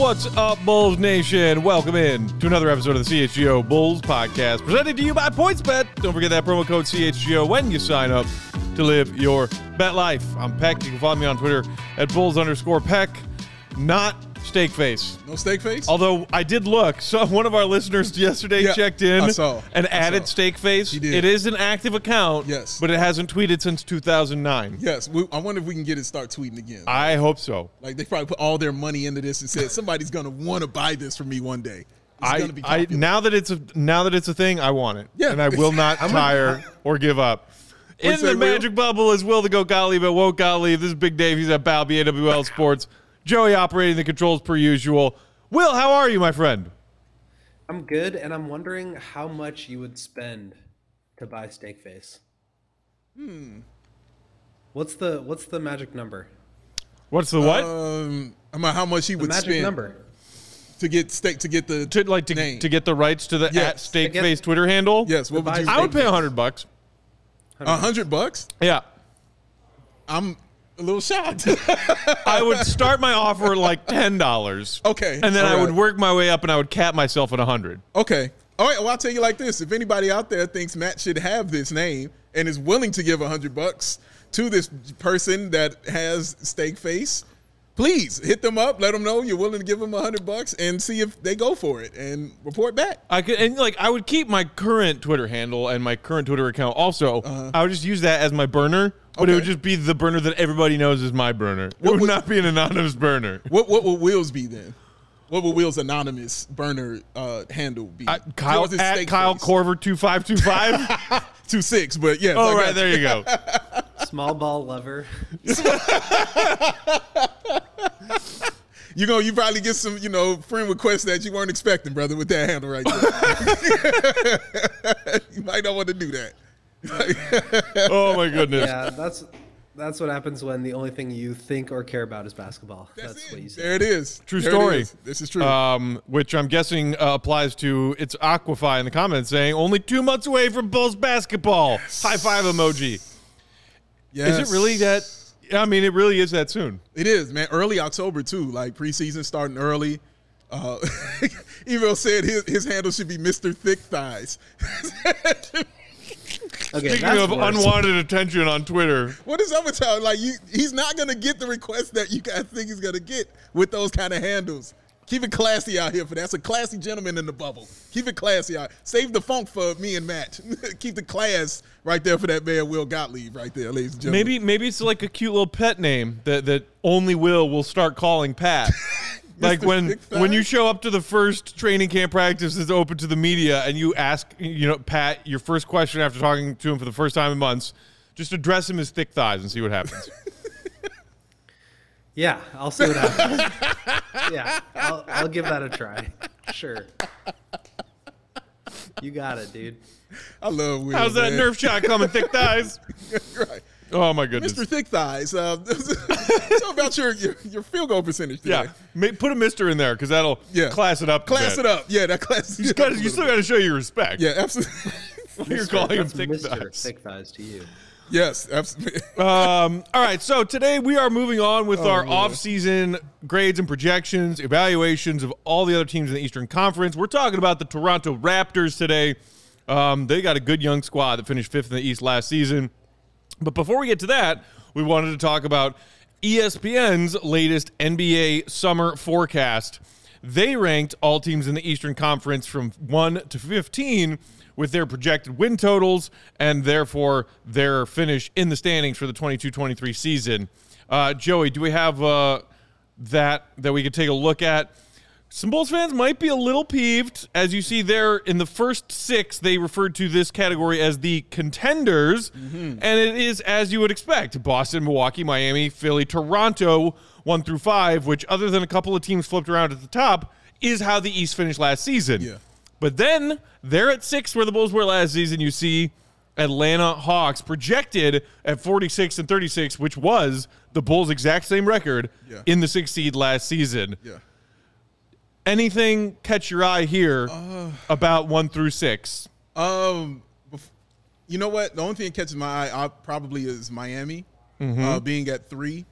What's up, Bulls Nation? Welcome in to another episode of the CHGO Bulls podcast presented to you by PointsBet. Don't forget that promo code CHGO when you sign up to live your bet life. I'm Peck. You can follow me on Twitter at Bulls underscore Peck. Not steak face. No steak face? Although I did look, so one of our listeners yesterday Yeah, checked in I saw. and I added saw. steak face. He did. It is an active account, Yes. but it hasn't tweeted since 2009. yes. We, I wonder if we can get it start tweeting again. I hope so. like they probably put all their money into this and said somebody's gonna want to buy this from me one day. It's I, gonna be I now that it's a now that it's a thing, I want it. Yeah. and I will not tire or give up. In What's the Will? magic bubble is Will the Go Golly, but won't Gottlieb. This is Big Dave. He's at Balby AWL Sports. Joey operating the controls per usual. Will, how are you, my friend? I'm good, and I'm wondering how much you would spend to buy Steakface. Hmm. What's the What's the magic number? What's the what? Um, I mean, how much he The would magic spend number. to get steak to get the to like to, name. to get the rights to the Yes. at Steak To Face Twitter handle? yes. What would you? I would pay a hundred bucks. a hundred bucks. Yeah. I'm a little shocked. I would start my offer at like ten dollars. Okay, And then I all would work my way up and I would cap myself at a hundred. okay. All right. Well, I'll tell you like this: if anybody out there thinks Matt should have this name and is willing to give a hundred bucks to this person that has steak face. Please hit them up. Let them know you're willing to give them a hundred bucks and see if they go for it and report back. I could and like I would keep my current Twitter handle and my current Twitter account. Also, uh-huh. I would just use that as my burner, but it would. Just be the burner that everybody knows is my burner. It What would would- not be an anonymous burner. What what will Will's be then? What will Will's anonymous burner uh, handle be? I, Kyle at Kyle face. Korver two five two five. two six, but yes. Oh I right, there you go. Small ball lover. You go. You probably get some, you know, friend requests that you weren't expecting, brother, with that handle right there. you might not want to do that. Oh my goodness. Yeah, that's that's what happens when the only thing you think or care about is basketball. That's, That's, what you say. There it is. True There story. is. This is true. Um, which I'm guessing uh, applies to it's Aquify in the comments saying only two months away from Bulls basketball. High five emoji. yes. Is it really that? I mean, it really is that soon. It is, man. Early October too, like preseason starting early. Uh, Evo said his, his handle should be Mr. Thick Thighs. Okay, Speaking of worse. unwanted attention on Twitter, what is up with y'all? Like, you, he's not gonna get the request that you guys think he's gonna get with those kind of handles. Keep it classy out here for that. That's a classy gentleman in the bubble. Keep it classy out. Save the funk for me and Matt. Keep the class right there for that man Will Gottlieb right there, ladies and gentlemen. maybe maybe it's like a cute little pet name that that only Will will start calling Pat. like when when you show up to the first training camp practice that's open to the media and you ask you know Pat your first question after talking to him for the first time in months, just address him as thick thighs and see what happens. Yeah, I'll see what happens. yeah, I'll, I'll give that a try. Sure. You got it, dude. I love Will. How's that man. Nerf shot coming, thick thighs? right. Oh my goodness. Mr. Thick Thighs. Uh, tell about your, your your field goal percentage today. Yeah, put a Mister in there because that'll Yeah. class it up. Class it up. Yeah, that class. You, gotta, you still got to show your respect. Yeah, absolutely. You're calling him thick Mr. thighs. Thick thighs to you. Yes, absolutely. Um, all right, so today we are moving on with our man. off-season grades and projections, evaluations of all the other teams in the Eastern Conference. We're talking about the Toronto Raptors today. Um, they got a good young squad that finished fifth in the East last season. But before we get to that, we wanted to talk about ESPN's latest NBA summer forecast. They ranked all teams in the Eastern Conference from 1 to 15 with their projected win totals and therefore their finish in the standings for the 22 23 season. Uh, Joey, do we have uh, that that we could take a look at? Some Bulls fans might be a little peeved. As you see there in the first six, they referred to this category as the contenders. Mm-hmm. And it is as you would expect Boston, Milwaukee, Miami, Philly, Toronto, one through five, which, other than a couple of teams flipped around at the top, is how the East finished last season. Yeah. But then there at six, where the Bulls were last season, you see Atlanta Hawks projected at 46 and 36, which was the Bulls' exact same record Yeah. in the sixth seed last season yeah. Anything catch your eye here about one through six? Um, you know what? The only thing that catches my eye uh, probably is Miami, uh, being at three.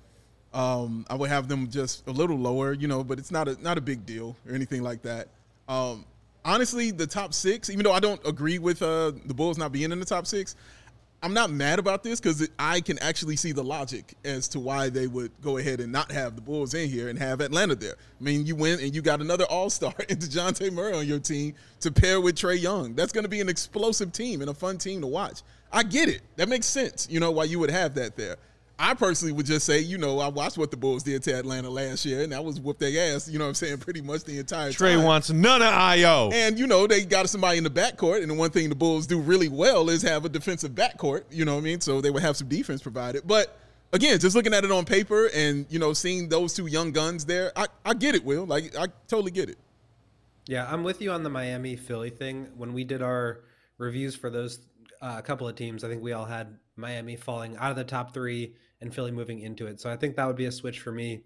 Um, I would have them just a little lower, you know, but it's not a not a big deal or anything like that. Um, honestly, the top six, even though I don't agree with uh, the Bulls not being in the top six, I'm not mad about this because I can actually see the logic as to why they would go ahead and not have the Bulls in here and have Atlanta there. I mean, you win and you got another All Star in DeJounte Murray on your team to pair with Trae Young. That's going to be an explosive team and a fun team to watch. I get it. That makes sense. You know why you would have that there. I personally would just say, you know, I watched what the Bulls did to Atlanta last year, and that was whoop their ass. You know what I'm saying? Pretty much the entire Trae time. wants none of Ayo. And you know they got somebody in the backcourt, and the one thing the Bulls do really well is have a defensive backcourt. You know what I mean? So they would have some defense provided. But again, just looking at it on paper and you know seeing those two young guns there, I, I get it, Will. Like I totally get it. Yeah, I'm with you on the Miami Philly thing. When we did our reviews for those uh, couple of teams, I think we all had Miami falling out of the top three and Philly moving into it. So I think that would be a switch for me.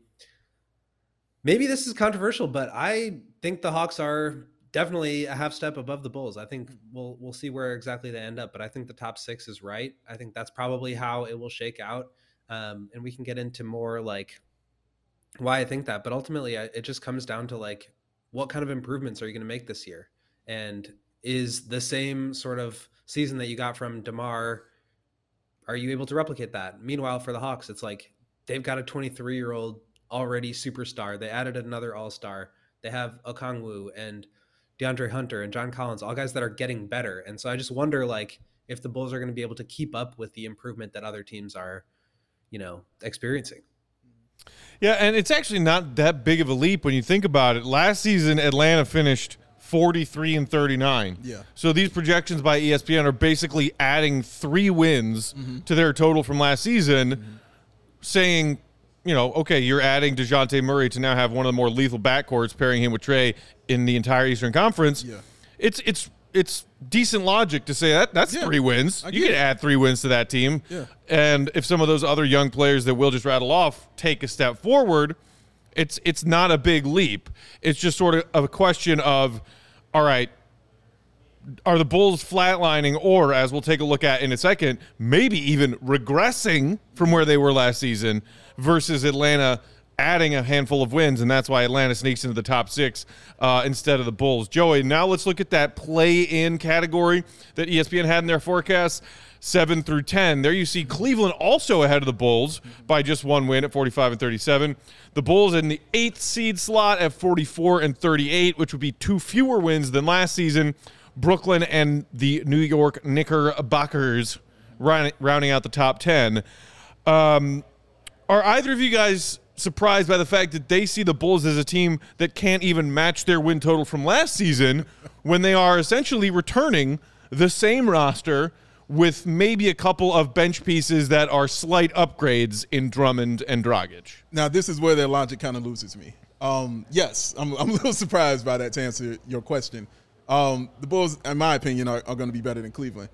Maybe this is controversial, but I think the Hawks are definitely a half step above the Bulls. I think we'll we'll see where exactly they end up, but I think the top six is right. I think that's probably how it will shake out, um, and we can get into more like why I think that. But ultimately, I, it just comes down to like what kind of improvements are you going to make this year, and is the same sort of season that you got from Demar. Are you able to replicate that? Meanwhile, for the Hawks, it's like they've got a 23 year old already superstar. They added another All Star. They have Okongwu and DeAndre Hunter and John Collins, all guys that are getting better. And so I just wonder, like, if the Bulls are going to be able to keep up with the improvement that other teams are, you know, experiencing. Yeah, and it's actually not that big of a leap when you think about it. Last season, Atlanta finished 43 and 39. Yeah. So these projections by ESPN are basically adding three wins mm-hmm. to their total from last season, mm-hmm. saying, you know, okay, you're adding DeJounte Murray to now have one of the more lethal backcourts, pairing him with Trae in the entire Eastern Conference. Yeah. It's it's it's decent logic to say that that's Yeah, three wins. You can it. add three wins to that team. Yeah. And if some of those other young players that we'll just rattle off take a step forward, it's it's not a big leap. It's just sort of a question of, all right, are the Bulls flatlining, or as we'll take a look at in a second, maybe even regressing from where they were last season versus Atlanta adding a handful of wins, and that's why Atlanta sneaks into the top six uh, instead of the Bulls. Joey, now let's look at that play-in category that ESPN had in their forecast. Seven through ten. There you see Cleveland also ahead of the Bulls by just one win at 45 and 37. The Bulls in the eighth seed slot at 44 and 38, which would be two fewer wins than last season. Brooklyn and the New York Knickerbockers rounding out the top 10. Um, are either of you guys surprised by the fact that they see the Bulls as a team that can't even match their win total from last season when they are essentially returning the same roster with maybe a couple of bench pieces that are slight upgrades in Drummond and Dragic? Now this is where their logic kind of loses me. Um, yes, I'm, I'm a little surprised by that to answer your question. Um, the Bulls, in my opinion, are, are going to be better than Cleveland.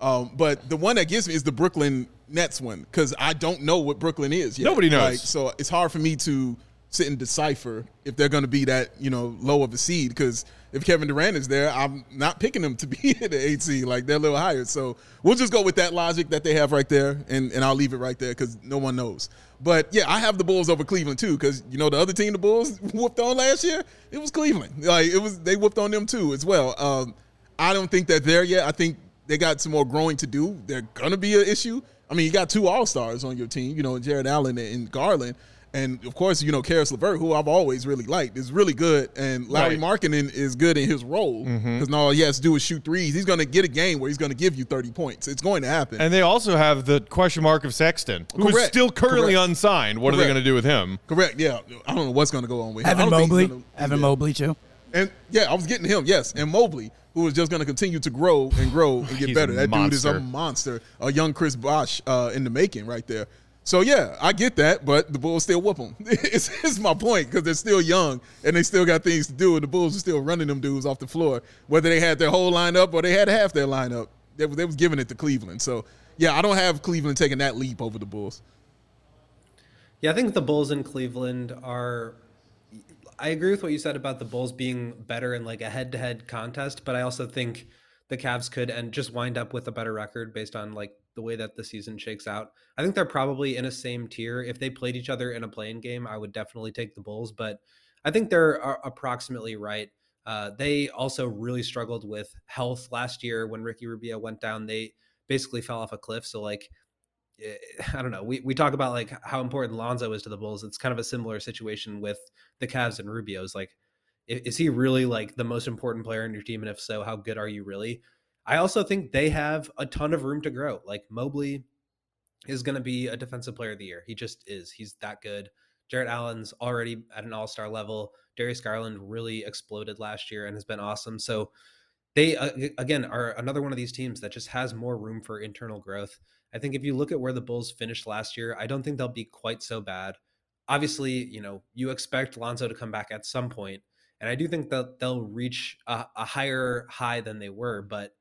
Um, but the one that gets me is the Brooklyn Nets one because I don't know what Brooklyn is. Yet. Nobody knows. Like, so it's hard for me to sit and decipher if they're going to be that you know low of a seed because if Kevin Durant is there, I'm not picking them to be the eight seed. Like they're a little higher. So we'll just go with that logic that they have right there, and, and I'll leave it right there because no one knows. But yeah, I have the Bulls over Cleveland too because you know the other team the Bulls whooped on last year, it was Cleveland. Like it was they whooped on them too as well. Um, I don't think they're there yet. I think they got some more growing to do. They're gonna be an issue. I mean, you got two All Stars on your team, you know, Jarrett Allen and Garland. And of course, you know, Caris LeVert, who I've always really liked, is really good. And Larry right. Markkanen is good in his role because mm-hmm. all he has to do is shoot threes. He's going to get a game where he's going to give you 30 points. It's going to happen. And they also have the question mark of Sexton, who's Correct. still currently Correct. unsigned. What Correct. are they going to do with him? Correct. Yeah. I don't know what's going to go on with him. Evan Mobley. Gonna, Evan yeah. Mobley, too. And yeah, I was getting him, yes. And Mobley, who is just going to continue to grow and grow and get better. That dude is a monster. A young Chris Bosh uh, in the making right there. So yeah, I get that, but the Bulls still whoop them. it's, it's my point because they're still young and they still got things to do, and the Bulls are still running them dudes off the floor, whether they had their whole lineup or they had half their lineup. They, they was giving it to Cleveland. So yeah, I don't have Cleveland taking that leap over the Bulls. Yeah, I think the Bulls in Cleveland are. I agree with what you said about the Bulls being better in like a head-to-head contest, but I also think the Cavs could and just wind up with a better record based on like the way that the season shakes out. I think they're probably in a same tier. If they played each other in a playing game, I would definitely take the Bulls, but I think they're uh, approximately right. Uh, they also really struggled with health last year when Ricky Rubio went down. They basically fell off a cliff. So like, eh, I don't know. We we talk about like how important Lonzo is to the Bulls. It's kind of a similar situation with the Cavs and Rubio's. Like, is he really like the most important player in your team? And if so, how good are you really? I also think they have a ton of room to grow. Like Mobley is going to be a defensive player of the year. He just is. He's that good. Jarrett Allen's already at an all star level. Darius Garland really exploded last year and has been awesome. So they, uh, again, are another one of these teams that just has more room for internal growth. I think if you look at where the Bulls finished last year, I don't think they'll be quite so bad. Obviously, you know, you expect Lonzo to come back at some point, and I do think that they'll reach a, a higher high than they were, but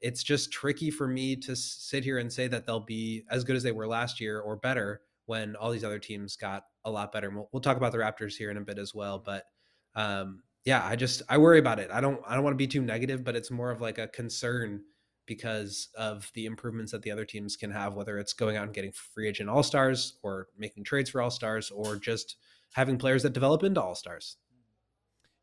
it's just tricky for me to sit here and say that they'll be as good as they were last year or better when all these other teams got a lot better. We'll, we'll, talk about the Raptors here in a bit as well, but um, yeah, I just I worry about it. I don't I don't want to be too negative, but it's more of like a concern because of the improvements that the other teams can have, whether it's going out and getting free agent all stars or making trades for all stars or just having players that develop into all stars.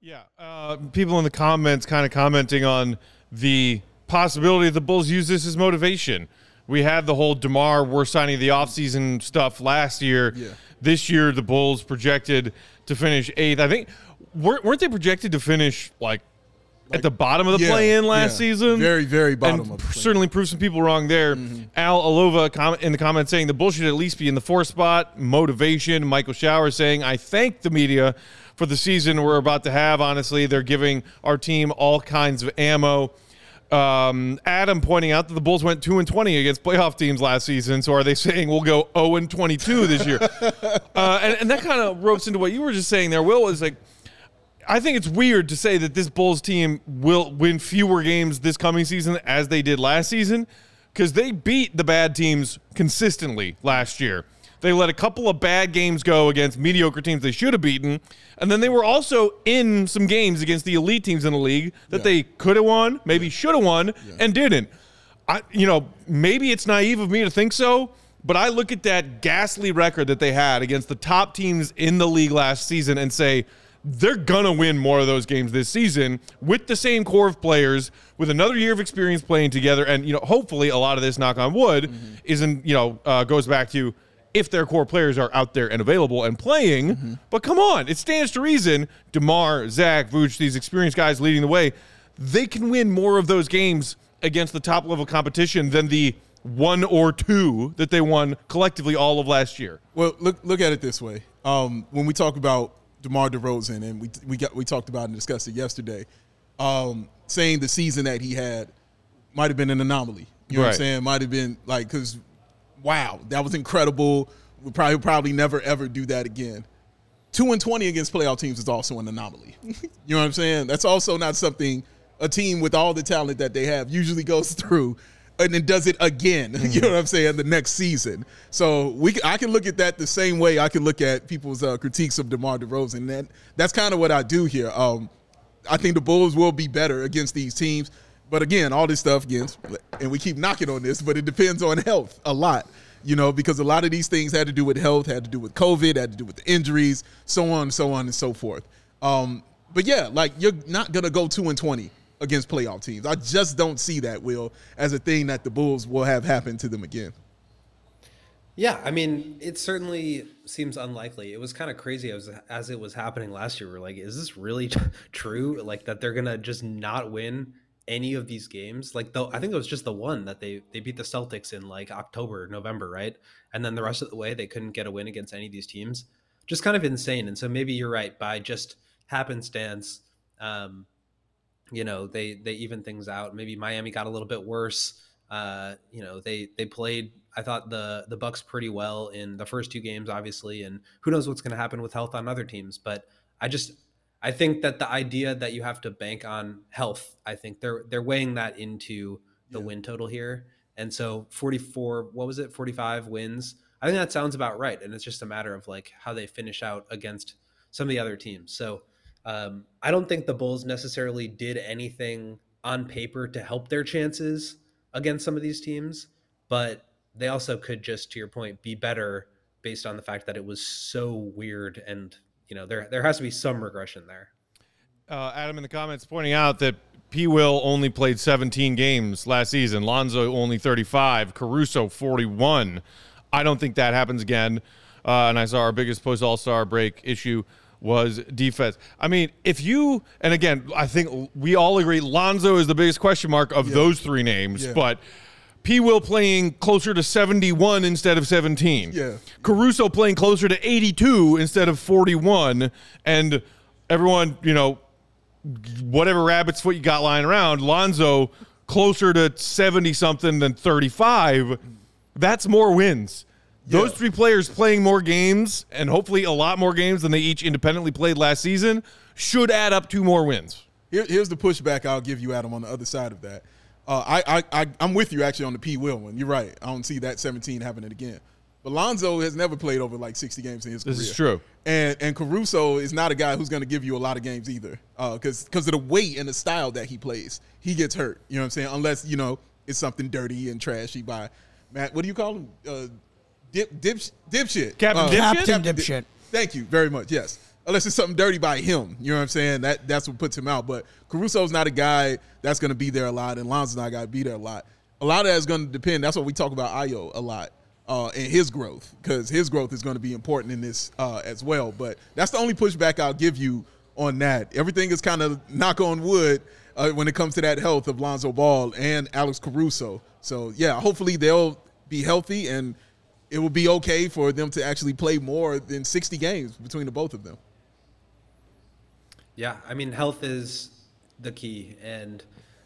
Yeah, uh, people in the comments kind of commenting on the possibility the Bulls use this as motivation. We had the whole DeMar, we're signing the offseason stuff last year. Yeah. This year, the Bulls projected to finish eighth. I think, weren't they projected to finish like like, at the bottom of the yeah, play-in last yeah. season. Very, very bottom. And certainly proved some people wrong there. Mm-hmm. Al Alova in the comments saying the Bulls should at least be in the fourth spot. Motivation. Michael Shower saying I thank the media for the season we're about to have. Honestly, they're giving our team all kinds of ammo. Um, Adam pointing out that the Bulls went two and twenty against playoff teams last season. So are they saying we'll go zero and twenty two this year? uh, and, and that kind of ropes into what you were just saying there. Will is like, I think it's weird to say that this Bulls team will win fewer games this coming season as they did last season because they beat the bad teams consistently last year. They let a couple of bad games go against mediocre teams they should have beaten. And then they were also in some games against the elite teams in the league that yeah. they could have won, maybe should have won, yeah. and didn't. I, you know, maybe it's naive of me to think so, but I look at that ghastly record that they had against the top teams in the league last season and say, they're gonna win more of those games this season with the same core of players with another year of experience playing together and you know hopefully a lot of this knock on wood mm-hmm. isn't you know uh, goes back to if their core players are out there and available and playing. Mm-hmm. But come on, it stands to reason. DeMar, Zach, Vooch, these experienced guys leading the way, they can win more of those games against the top level competition than the one or two that they won collectively all of last year. Well, look look at it this way. Um, when we talk about DeMar DeRozan, and we we got we talked about and discussed it yesterday, um, saying the season that he had might have been an anomaly. You know right. what I'm saying? Might have been like because wow, that was incredible. We probably probably never ever do that again. Two and twenty against playoff teams is also an anomaly. you know what I'm saying? That's also not something a team with all the talent that they have usually goes through. and then does it again. Mm-hmm. You know what I'm saying? The next season. So we, I can look at that the same way I can look at people's uh, critiques of DeMar DeRozan. That that's kind of what I do here. Um, I think the Bulls will be better against these teams, but again, all this stuff against, and we keep knocking on this, but it depends on health a lot. You know, because a lot of these things had to do with health, had to do with COVID, had to do with the injuries, so on, so on, and so forth. Um, but yeah, like you're not gonna go two and twenty against playoff teams. I just don't see that, Will, as a thing that the Bulls will have happen to them again. Yeah, I mean, it certainly seems unlikely. It was kind of crazy as, as it was happening last year. We're like, is this really t- true? Like that they're gonna just not win any of these games? Like though, I think it was just the one that they they beat the Celtics in like October, November, right? And then the rest of the way they couldn't get a win against any of these teams. Just kind of insane. And so maybe you're right by just happenstance. Um, you know they they even things out. Maybe Miami got a little bit worse. Uh, you know they they played. I thought the the Bucks pretty well in the first two games, obviously, and who knows what's going to happen with health on other teams. But I just I think that the idea that you have to bank on health, I think they're they're weighing that into the yeah. win total here. And so 44, what was it? 45 wins. I think that sounds about right. And it's just a matter of like how they finish out against some of the other teams. So um, I don't think the Bulls necessarily did anything on paper to help their chances against some of these teams, but they also could just, to your point, be better based on the fact that it was so weird and you know there there has to be some regression there. Uh, Adam in the comments pointing out that P. Will only played 17 games last season. Lonzo only 35. Caruso 41. I don't think that happens again. Uh, and I saw our biggest post All Star break issue was defense. I mean, if you and again, I think we all agree Lonzo is the biggest question mark of yeah. those three names, yeah. but P. Will playing closer to 71 instead of 17. Yeah. Caruso playing closer to 82 instead of 41. And everyone, you know, whatever rabbit's foot you got lying around, Lonzo closer to 70 something than 35. That's more wins. Those three players playing more games and hopefully a lot more games than they each independently played last season should add up to more wins. Here, here's the pushback I'll give you, Adam, on the other side of that. Uh, I, I, I, am with you actually on the P. Will one. You're right. I don't see that 17 happening again. But Lonzo has never played over like 60 games in his this career. This is true. And and Caruso is not a guy who's going to give you a lot of games either, because uh, because of the weight and the style that he plays. He gets hurt. You know what I'm saying? Unless you know it's something dirty and trashy by Matt. What do you call him? Uh, dip, dip, dipshit. Captain uh, Dipshit. Captain Dipshit. Thank you very much. Yes. Unless it's something dirty by him. You know what I'm saying? That that's what puts him out. But Caruso's not a guy that's going to be there a lot, and Lonzo's not going to be there a lot. A lot of that is going to depend. That's what we talk about Ayo a lot. Uh, and his growth, because his growth is going to be important in this uh, as well. But that's the only pushback I'll give you on that. Everything is kind of knock on wood uh, when it comes to that health of Lonzo Ball and Alex Caruso. So yeah, hopefully they'll be healthy and it will be okay for them to actually play more than 60 games between the both of them. Yeah, I mean health is the key and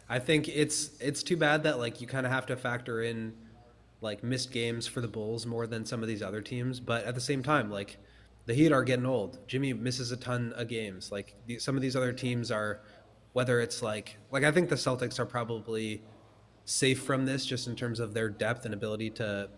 I think it's it's too bad that like you kind of have to factor in like missed games for the Bulls more than some of these other teams, but at the same time like the Heat are getting old. Jimmy misses a ton of games. Like the, some of these other teams are whether it's like like I think the Celtics are probably safe from this just in terms of their depth and ability to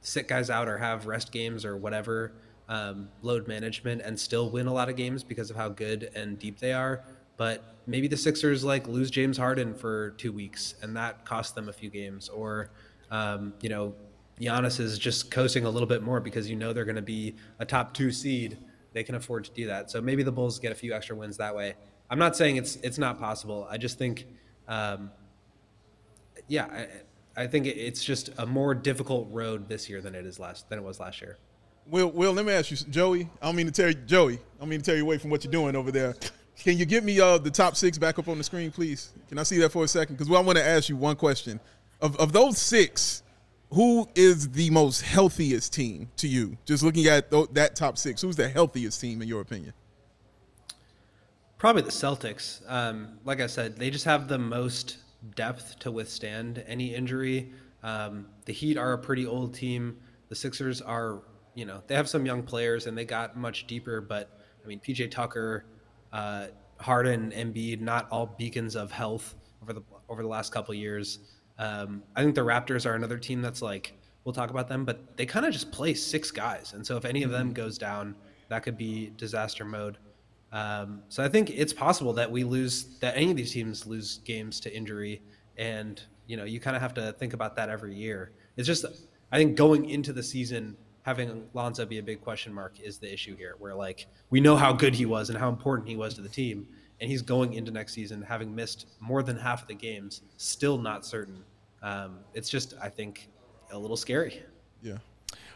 sit guys out or have rest games or whatever um, load management and still win a lot of games because of how good and deep they are. But maybe the Sixers like lose James Harden for two weeks and that costs them a few games. Or, um, you know, Giannis is just coasting a little bit more because you know they're going to be a top two seed. They can afford to do that. So maybe the Bulls get a few extra wins that way. I'm not saying it's it's not possible. I just think, um, yeah, I, I think it's just a more difficult road this year than it is last than it was last year. Will, Will, let me ask you, Joey. I don't mean to tell you, Joey. I don't mean to tell you away from what you're doing over there. Can you get me uh, the top six back up on the screen, please? Can I see that for a second? Because I want to ask you one question. Of of those six, who is the most healthiest team to you? Just looking at th- that top six, who's the healthiest team in your opinion? Probably the Celtics. Um, like I said, they just have the most depth to withstand any injury. Um, the Heat are a pretty old team. The Sixers are, you know, they have some young players and they got much deeper. But I mean, PJ Tucker, uh, Harden, Embiid, not all beacons of health over the over the last couple years. Um, I think the Raptors are another team that's like we'll talk about them, but they kind of just play six guys, and so if any of them goes down, that could be disaster mode. Um, so I think it's possible that we lose that any of these teams lose games to injury, and you know you kind of have to think about that every year. It's just I think going into the season having Lonzo be a big question mark is the issue here, where like we know how good he was and how important he was to the team, and he's going into next season having missed more than half of the games, still not certain. Um, it's just I think a little scary. Yeah.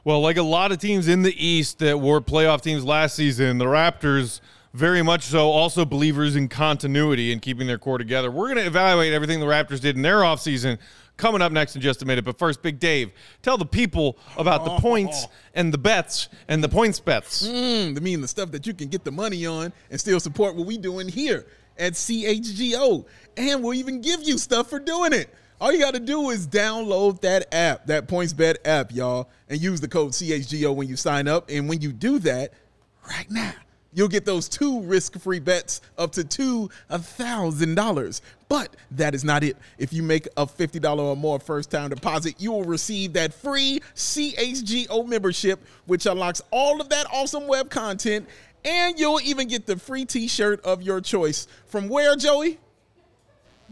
Well, like a lot of teams in the East that were playoff teams last season, the Raptors very much so also believers in continuity and keeping their core together. We're going to evaluate everything the Raptors did in their offseason coming up next in just a minute. But first, Big Dave, tell the people about the points and the bets and the points bets. Mm, I mean, the stuff that you can get the money on and still support what we doing here at CHGO. And we'll even give you stuff for doing it. All you got to do is download that app, that PointsBet app, y'all, and use the code CHGO when you sign up. And when you do that, right now, you'll get those two risk-free bets up to two thousand dollars. But that is not it. If you make a fifty dollar or more first-time deposit, you will receive that free CHGO membership, which unlocks all of that awesome web content, and you'll even get the free T-shirt of your choice. From where, Joey?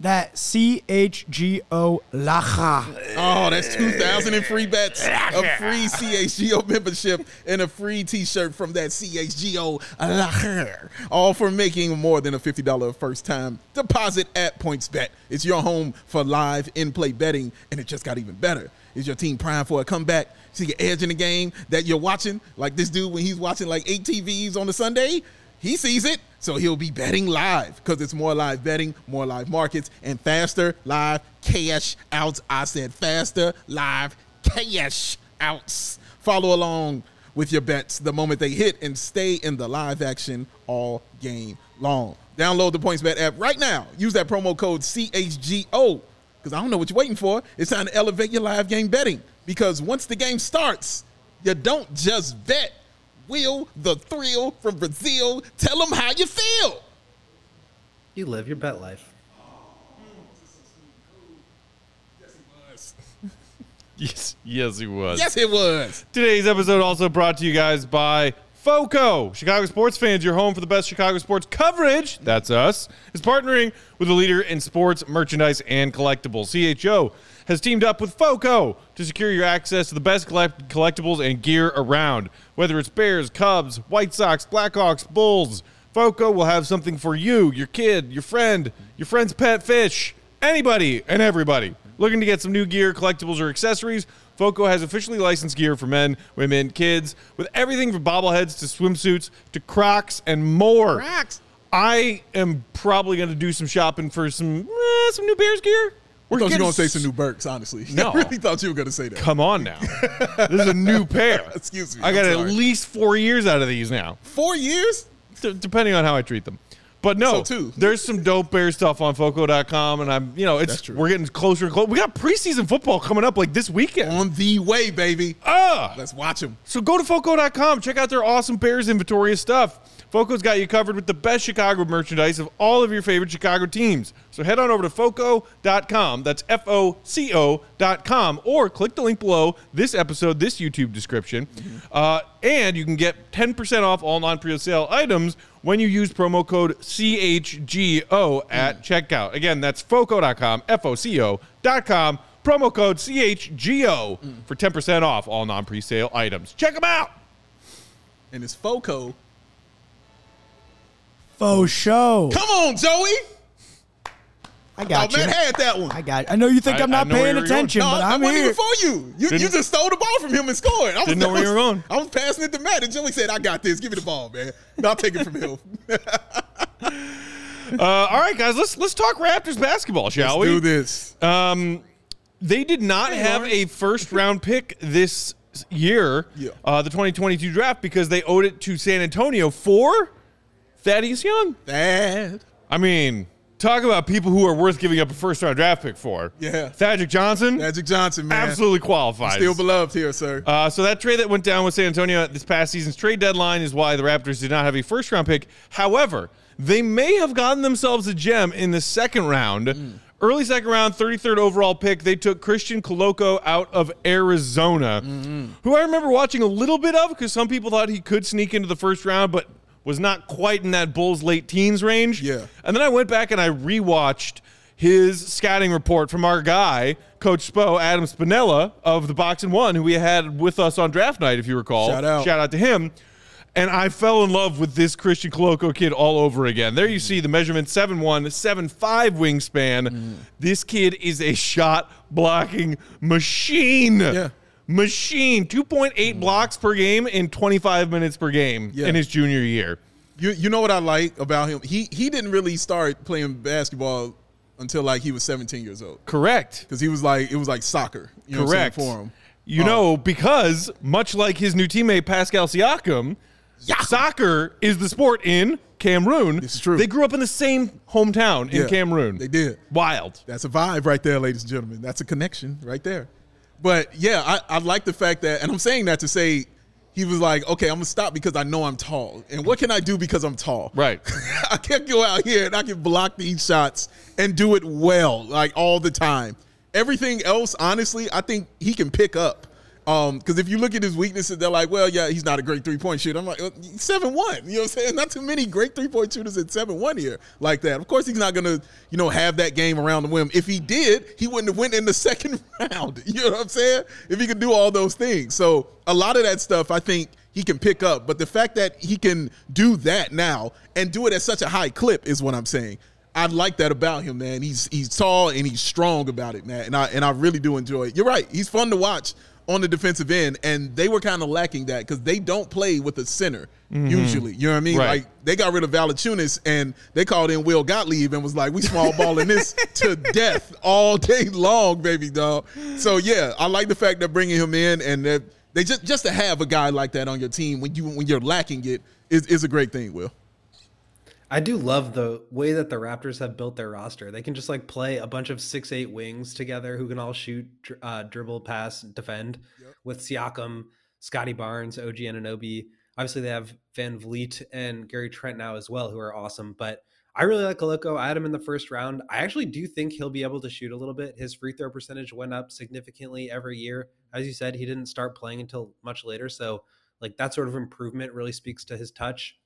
That CHGO Lacha. Oh, that's 2,000 in free bets, a free CHGO membership, and a free t shirt from that CHGO. Lacha. All for making more than a $50 first time deposit at PointsBet. It's your home for live in play betting, and it just got even better. Is your team primed for a comeback? See your edge in the game that you're watching? Like this dude when he's watching like eight TVs on a Sunday? He sees it, so he'll be betting live because it's more live betting, more live markets, and faster live cash outs. I said faster live cash outs. Follow along with your bets the moment they hit and stay in the live action all game long. Download the PointsBet app right now. Use that promo code CHGO because I don't know what you're waiting for. It's time to elevate your live game betting because once the game starts, you don't just bet Will the thrill from Brazil. Tell them how you feel. You live your bet life. Yes, yes, he was. Yes, it was. Today's episode also brought to you guys by FOCO. Chicago sports fans, your home for the best Chicago sports coverage. That's us. Is partnering with a leader in sports merchandise and collectibles. CHO has teamed up with FOCO to secure your access to the best collect- collectibles and gear around. Whether it's Bears, Cubs, White Sox, Blackhawks, Bulls, FOCO will have something for you, your kid, your friend, your friend's pet fish, anybody and everybody. Looking to get some new gear, collectibles, or accessories? FOCO has officially licensed gear for men, women, kids, with everything from bobbleheads to swimsuits to Crocs and more. Crocs. I am probably going to do some shopping for some eh, some new Bears gear. I thought you were going to say some new Birks, honestly. No. I really thought you were going to say that. Come on now, this is a new pair. Excuse me, I got at least four years out of these now, Four years? d- depending on how I treat them. But no, So there's some dope bear stuff on Foco.com, and I'm, you know, it's true. we're getting closer and closer. We got preseason football coming up like this weekend. On the way, baby. Ah, Let's watch them. so go to Foco.com, check out their awesome Bears inventory of stuff. Foco's got you covered with the best Chicago merchandise of all of your favorite Chicago teams. So head on over to Foco.com, that's F O C O.com, or click the link below this episode, this YouTube description. Mm-hmm. Uh, and you can get 10% off all non pre sale items when you use promo code CHGO at mm. checkout. Again, that's Foco.com, F O C O.com, promo code CHGO mm. for 10% off all non pre sale items. Check them out. And it's FOCO. Faux show. Come on, Joey. I got oh, you. man had that one. I got. I know you think I- I, am not I know where paying you were going. attention, no, but I I'm wasn't here. even for you. You, you just stole the ball from him and scored. I was, Didn't know I where you was- were going. I was passing it to Matt, and Joey said, I got this. Give me the ball, man. I'll take it from him. Uh, all right, guys, let's let's talk Raptors basketball, shall Let's we? do this. Um, they did not have a first round pick this year, Yeah. uh, the 2022 draft, because they owed it to San Antonio for Thaddeus Young. Bad. I mean, talk about people who are worth giving up a first round draft pick for. Yeah. Thaddeus Johnson, Magic Johnson, man. absolutely qualified. Still beloved here, sir. Uh, so that trade that went down with San Antonio at this past season's trade deadline is why the Raptors did not have a first round pick. However, they may have gotten themselves a gem in the second round early second round, 33rd overall pick, they took Christian Koloko out of Arizona, who I remember watching a little bit of because some people thought he could sneak into the first round, but was not quite in that Bulls late teens range. Yeah. And then I went back and I rewatched his scouting report from our guy, Coach Spo, Adam Spinella of the Box and One, who we had with us on draft night, if you recall. Shout out. Shout out to him. And I fell in love with this Christian Koloko kid all over again. There you see the measurement 7'1, 7'5 wingspan. Mm. This kid is a shot blocking machine. Yeah. Machine. 2.8 blocks per game in 25 minutes per game Yeah. in his junior year. You you know what I like about him? He he didn't really start playing basketball until like he was 17 years old Correct. because he was like it was like soccer. You know what I'm saying, Correct. for him. You Um, know, because much like his new teammate Pascal Siakam, yeah. soccer is the sport in Cameroon. This is true. They grew up in the same hometown in Yeah, Cameroon. they did. Wild. That's a vibe right there, ladies and gentlemen. That's a connection right there. But yeah, I, I like the fact that, and I'm saying that to say he was like, okay, I'm gonna stop because I know I'm tall. And what can I do because I'm tall? Right. I can't go out here and I can block these shots and do it well, like all the time. Everything else, honestly, I think he can pick up. Um, because if you look at his weaknesses, they're like, well, yeah, he's not a great three point shooter. I'm like, uh, seven one. You know what I'm saying? Not too many great three point shooters at seven one here like that. Of course, he's not gonna, you know, have that game around the rim. If he did, he wouldn't have went in the second round. You know what I'm saying? If he could do all those things, so a lot of that stuff, I think he can pick up. But the fact that he can do that now and do it at such a high clip is what I'm saying. I like that about him, man. He's he's tall and he's strong about it, man. And I and I really do enjoy it. You're right. He's fun to watch on the defensive end, and they were kind of lacking that because they don't play with a center mm-hmm. usually. You know what I mean? Right. Like they got rid of Valanciunas and they called in Will Gottlieb and was like, "We small balling this to death all day long, baby dog." So yeah, I like the fact that bringing him in and that they just just to have a guy like that on your team when you when you're lacking it is is a great thing. Will. I do love the way that the Raptors have built their roster. They can just like play a bunch of six eight wings together who can all shoot, uh, dribble, pass, defend. With Siakam, Scotty Barnes, OG Anunoby. Obviously, they have VanVleet and Gary Trent now as well, who are awesome. But I really like Koloko. I had him in the first round. I actually do think he'll be able to shoot a little bit. His free throw percentage went up significantly every year. As you said, he didn't start playing until much later. So, like that sort of improvement really speaks to his touch.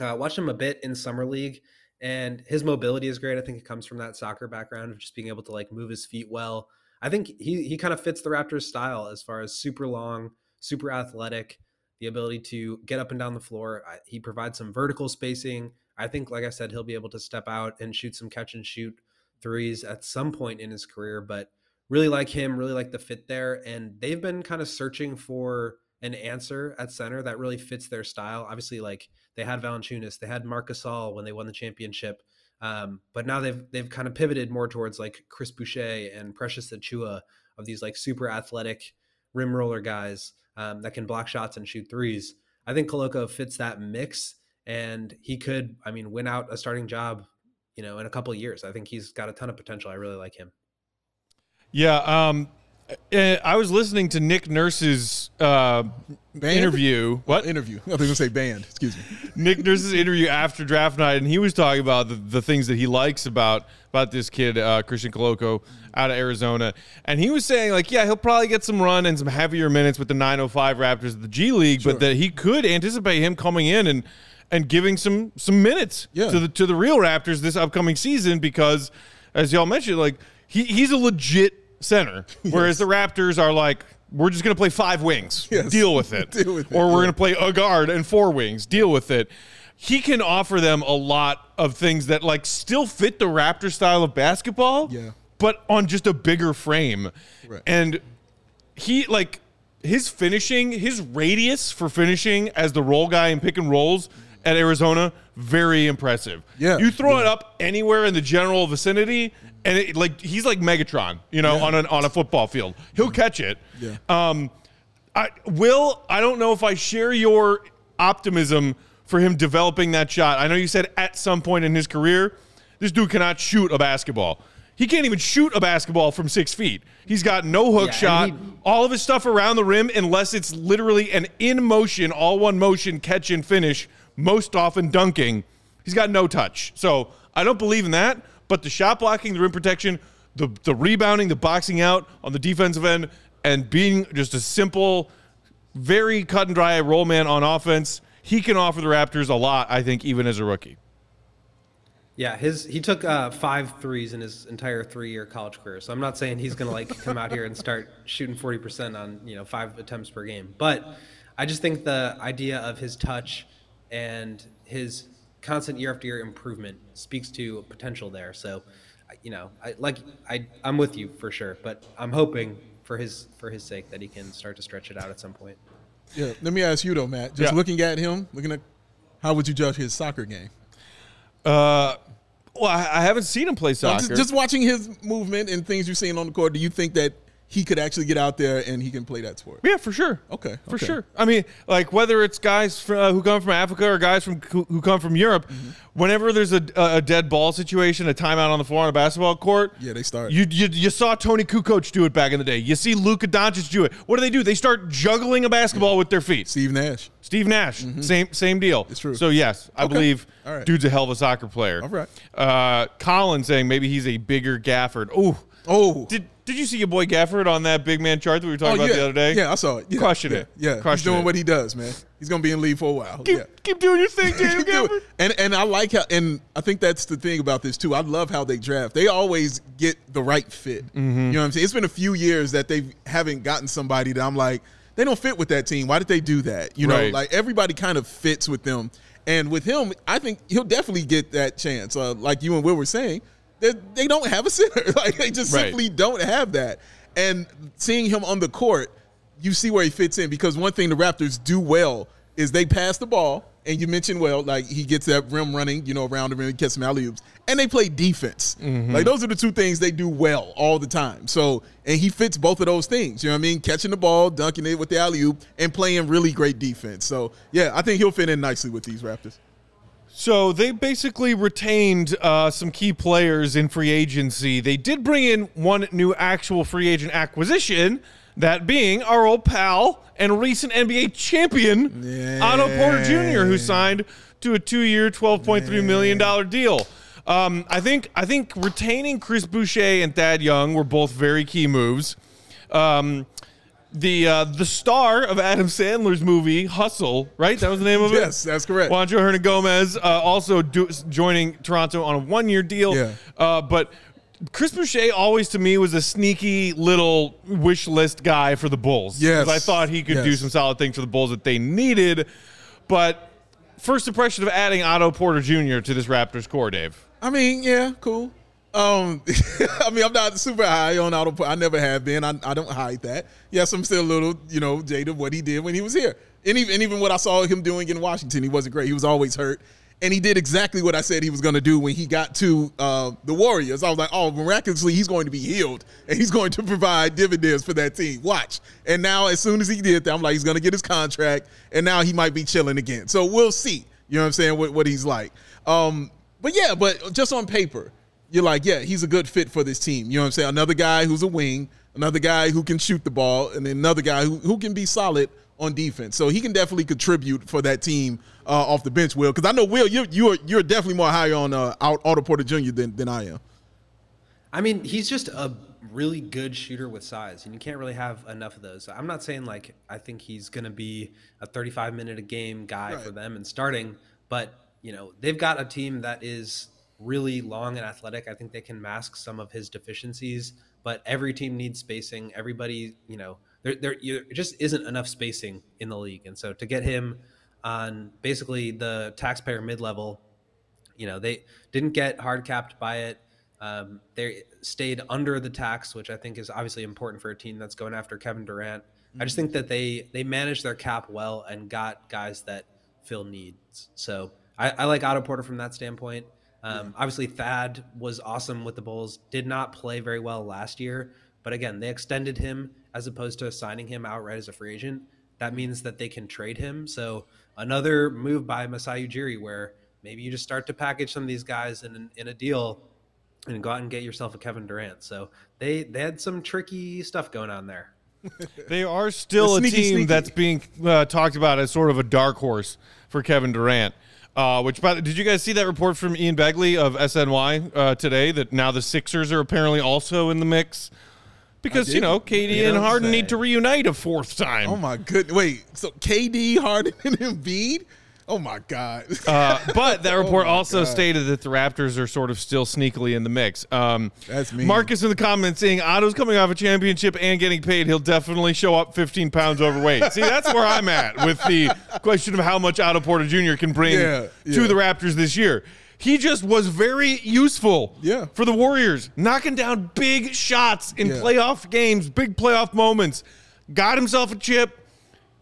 Uh, watched him a bit in summer league, and his mobility is great. I think it comes from that soccer background of just being able to like move his feet well. I think he he kind of fits the Raptors style as far as super long, super athletic, the ability to get up and down the floor. I, he provides some vertical spacing. I think, like I said, he'll be able to step out and shoot some catch and shoot threes at some point in his career. But really like him, really like the fit there, and they've been kind of searching for an answer at center that really fits their style. Obviously, like they had Valanciunas, they had Marc Gasol when they won the championship, um, but now they've they've kind of pivoted more towards like Chris Boucher and Precious Achiuwa of these like super athletic rim roller guys um, that can block shots and shoot threes. I think Koloko fits that mix, and he could, I mean, win out a starting job, you know, in a couple years. I think he's got a ton of potential. I really like him. Yeah. Um, I was listening to Nick Nurse's uh, interview. What? interview? I was gonna say band. Excuse me. Nick Nurse's interview after draft night, and he was talking about the, the things that he likes about about this kid uh, Christian Koloko out of Arizona, and he was saying like, yeah, he'll probably get some run and some heavier minutes with the 905 Raptors of the G League, but that he could anticipate him coming in and and giving some some minutes Yeah. to the to the real Raptors this upcoming season because, as y'all mentioned, like he, he's a legit center, whereas the Raptors are like. We're just going to play five wings. Yes. Deal with it. Deal with it, Or we're going to play a guard and four wings. Deal with it. He can offer them a lot of things that like still fit the Raptor style of basketball. Yeah. But on just a bigger frame. Right. And he like his finishing, his radius for finishing as the roll guy in pick and rolls at Arizona, very impressive. Yeah. You throw it up anywhere in the general vicinity, and it, like he's like Megatron, you know, on an on a football field. He'll catch it. Yeah. Um, I Will, I don't know if I share your optimism for him developing that shot. I know you said at some point in his career, this dude cannot shoot a basketball. He can't even shoot a basketball from six feet. He's got no hook Yeah, shot. he- all of his stuff around the rim, unless it's literally an in motion, all one motion catch and finish, most often dunking. He's got no touch. So I don't believe in that. but the shot blocking, the rim protection, the the rebounding, the boxing out on the defensive end, and being just a simple, very cut and dry roll man on offense, he can offer the Raptors a lot. I think even as a rookie. Yeah, his he took uh, five threes in his entire three-year college career. So I'm not saying he's gonna like come out here and start shooting 40% on you know five attempts per game, but I just think the idea of his touch and his constant year after year improvement speaks to potential there. So, I- you know, I like I I'm with you for sure, but I'm hoping for his for his sake that he can start to stretch it out at some point. Yeah. Let me ask you though, Matt. Just Yeah. looking at him, looking at how would you judge his soccer game? Uh, well, I, I haven't seen him play No, soccer. Just, just watching his movement and things you're seeing on the court, do you think that he could actually get out there and he can play that sport? Yeah, for sure. Okay, for okay. sure. I mean, like whether it's guys from, uh, who come from Africa or guys from who, who come from Europe, Mm-hmm. whenever there's a, a dead ball situation, a timeout on the floor on a basketball court, Yeah, they start. You you, you saw Toni Kukoc do it back in the day. You see Luka Doncic do it. What do they do? They start juggling a basketball with their feet. Steve Nash. Steve Nash, same same deal. It's true. So yes, I Okay. believe right. dude's a hell of a soccer player. All right. Uh, Colin saying maybe he's a bigger Gafford. Ooh. Oh, Did did you see your boy Gafford on that big man chart that we were talking oh about yeah. the other day? Yeah, I saw it. Yeah, Crushing yeah, it. Yeah, Crushing he's doing it. what he does, man. He's gonna be in league for a while. Keep, yeah. keep doing your thing, Daniel Gafford. And and I like how and I think that's the thing about this too. I love how they draft. They always get the right fit. Mm-hmm. You know what I'm saying? It's been a few years that they haven't gotten somebody that I'm like, they don't fit with that team. Why did they do that? You know, Right. like everybody kind of fits with them. And with him, I think he'll definitely get that chance. Uh, like you and Will were saying, they, don't have a center. like they just Right. simply don't have that. And seeing him on the court, you see where he fits in because one thing the Raptors do well is they pass the ball, and you mentioned well, like he gets that rim running, you know, around the rim, gets some alley oops, and they play defense. Mm-hmm. Like those are the two things they do well all the time. So, and he fits both of those things. You know what I mean? Catching the ball, dunking it with the alley oop, and playing really great defense. So, yeah, I think he'll fit in nicely with these Raptors. So they basically retained uh, some key players in free agency. They did bring in one new actual free agent acquisition, that being our old pal and recent NBA champion, Otto Porter Jr., who signed to a two-year, twelve point three million dollar deal. Um, I think I think retaining Chris Boucher and Thad Young were both very key moves. Um, the uh, the star of Adam Sandler's movie Hustle, right? That was the name of it. Yes, that's correct. Juancho Hernangomez uh, also do, joining Toronto on a one year deal. Yeah. Uh, but Chris Boucher always to me was a sneaky little wish list guy for the Bulls. Yes. 'Cause I thought he could do some solid things for the Bulls that they needed. But first impression of adding Otto Porter Jr. to this Raptors core, Dave. I mean, yeah, cool. Um, I mean, I'm not super high on Otto. I never have been. I, I don't hide that. Yes, I'm still a little, you know, jaded what he did when he was here, and even, and even what I saw him doing in Washington, he wasn't great. He was always hurt, and he did exactly what I said he was going to do when he got to uh, the Warriors. I was like, oh, miraculously, he's going to be healed, and he's going to provide dividends for that team. Watch. And now, as soon as he did that, I'm like, he's going to get his contract, and now he might be chilling again. So we'll see. You know what I'm saying? What, what he's like. Um, but yeah, but just on paper, you're like, yeah, he's a good fit for this team. You know what I'm saying? Another guy who's a wing, another guy who can shoot the ball, and then another guy who, who can be solid on defense. So he can definitely contribute for that team uh, off the bench, Will. Because I know, Will, you're, you're, you're definitely more high on uh, Out- Otto Porter Jr. than, than I am. I mean, he's just a really good shooter with size, and you can't really have enough of those. I'm not saying like I think he's going to be a 35 minute a game guy for them and starting, but you know they've got a team that is really long and athletic. I think they can mask some of his deficiencies, but every team needs spacing. Everybody, you know, there there just isn't enough spacing in the league, and so to get him on basically the taxpayer mid level you know they didn't get hard capped by it um, they stayed under the tax which i think is obviously important for a team that's going after kevin durant i just think that they they managed their cap well and got guys that fill needs so i, I like otto porter from that standpoint um, obviously thad was awesome with the bulls did not play very well last year but again they extended him as opposed to signing him outright as a free agent that means that they can trade him so another move by masai ujiri where maybe you just start to package some of these guys in in a deal and go out and get yourself a Kevin Durant. So they they had some tricky stuff going on there. They are still The a sneaky, team sneaky. that's being uh, talked about as sort of a dark horse for Kevin Durant. Uh, which, by the, did you guys see that report from Ian Begley of SNY uh, today that now the Sixers are apparently also in the mix because you know KD You and Harden need to reunite a fourth time. Oh my goodness! Wait, so KD, Harden, and Embiid? Oh my God! Uh, but that report my also God. stated that the Raptors are sort of still sneakily in the mix. Um, That's mean. Marcus in the comments saying Otto's coming off a championship and getting paid. He'll definitely show up 15 pounds overweight. See, that's where I'm at with the question of how much Otto Porter Jr. can bring Yeah, to yeah. the Raptors this year. He just was very useful Yeah. for the Warriors, knocking down big shots in Yeah. playoff games, big playoff moments. Got himself a chip,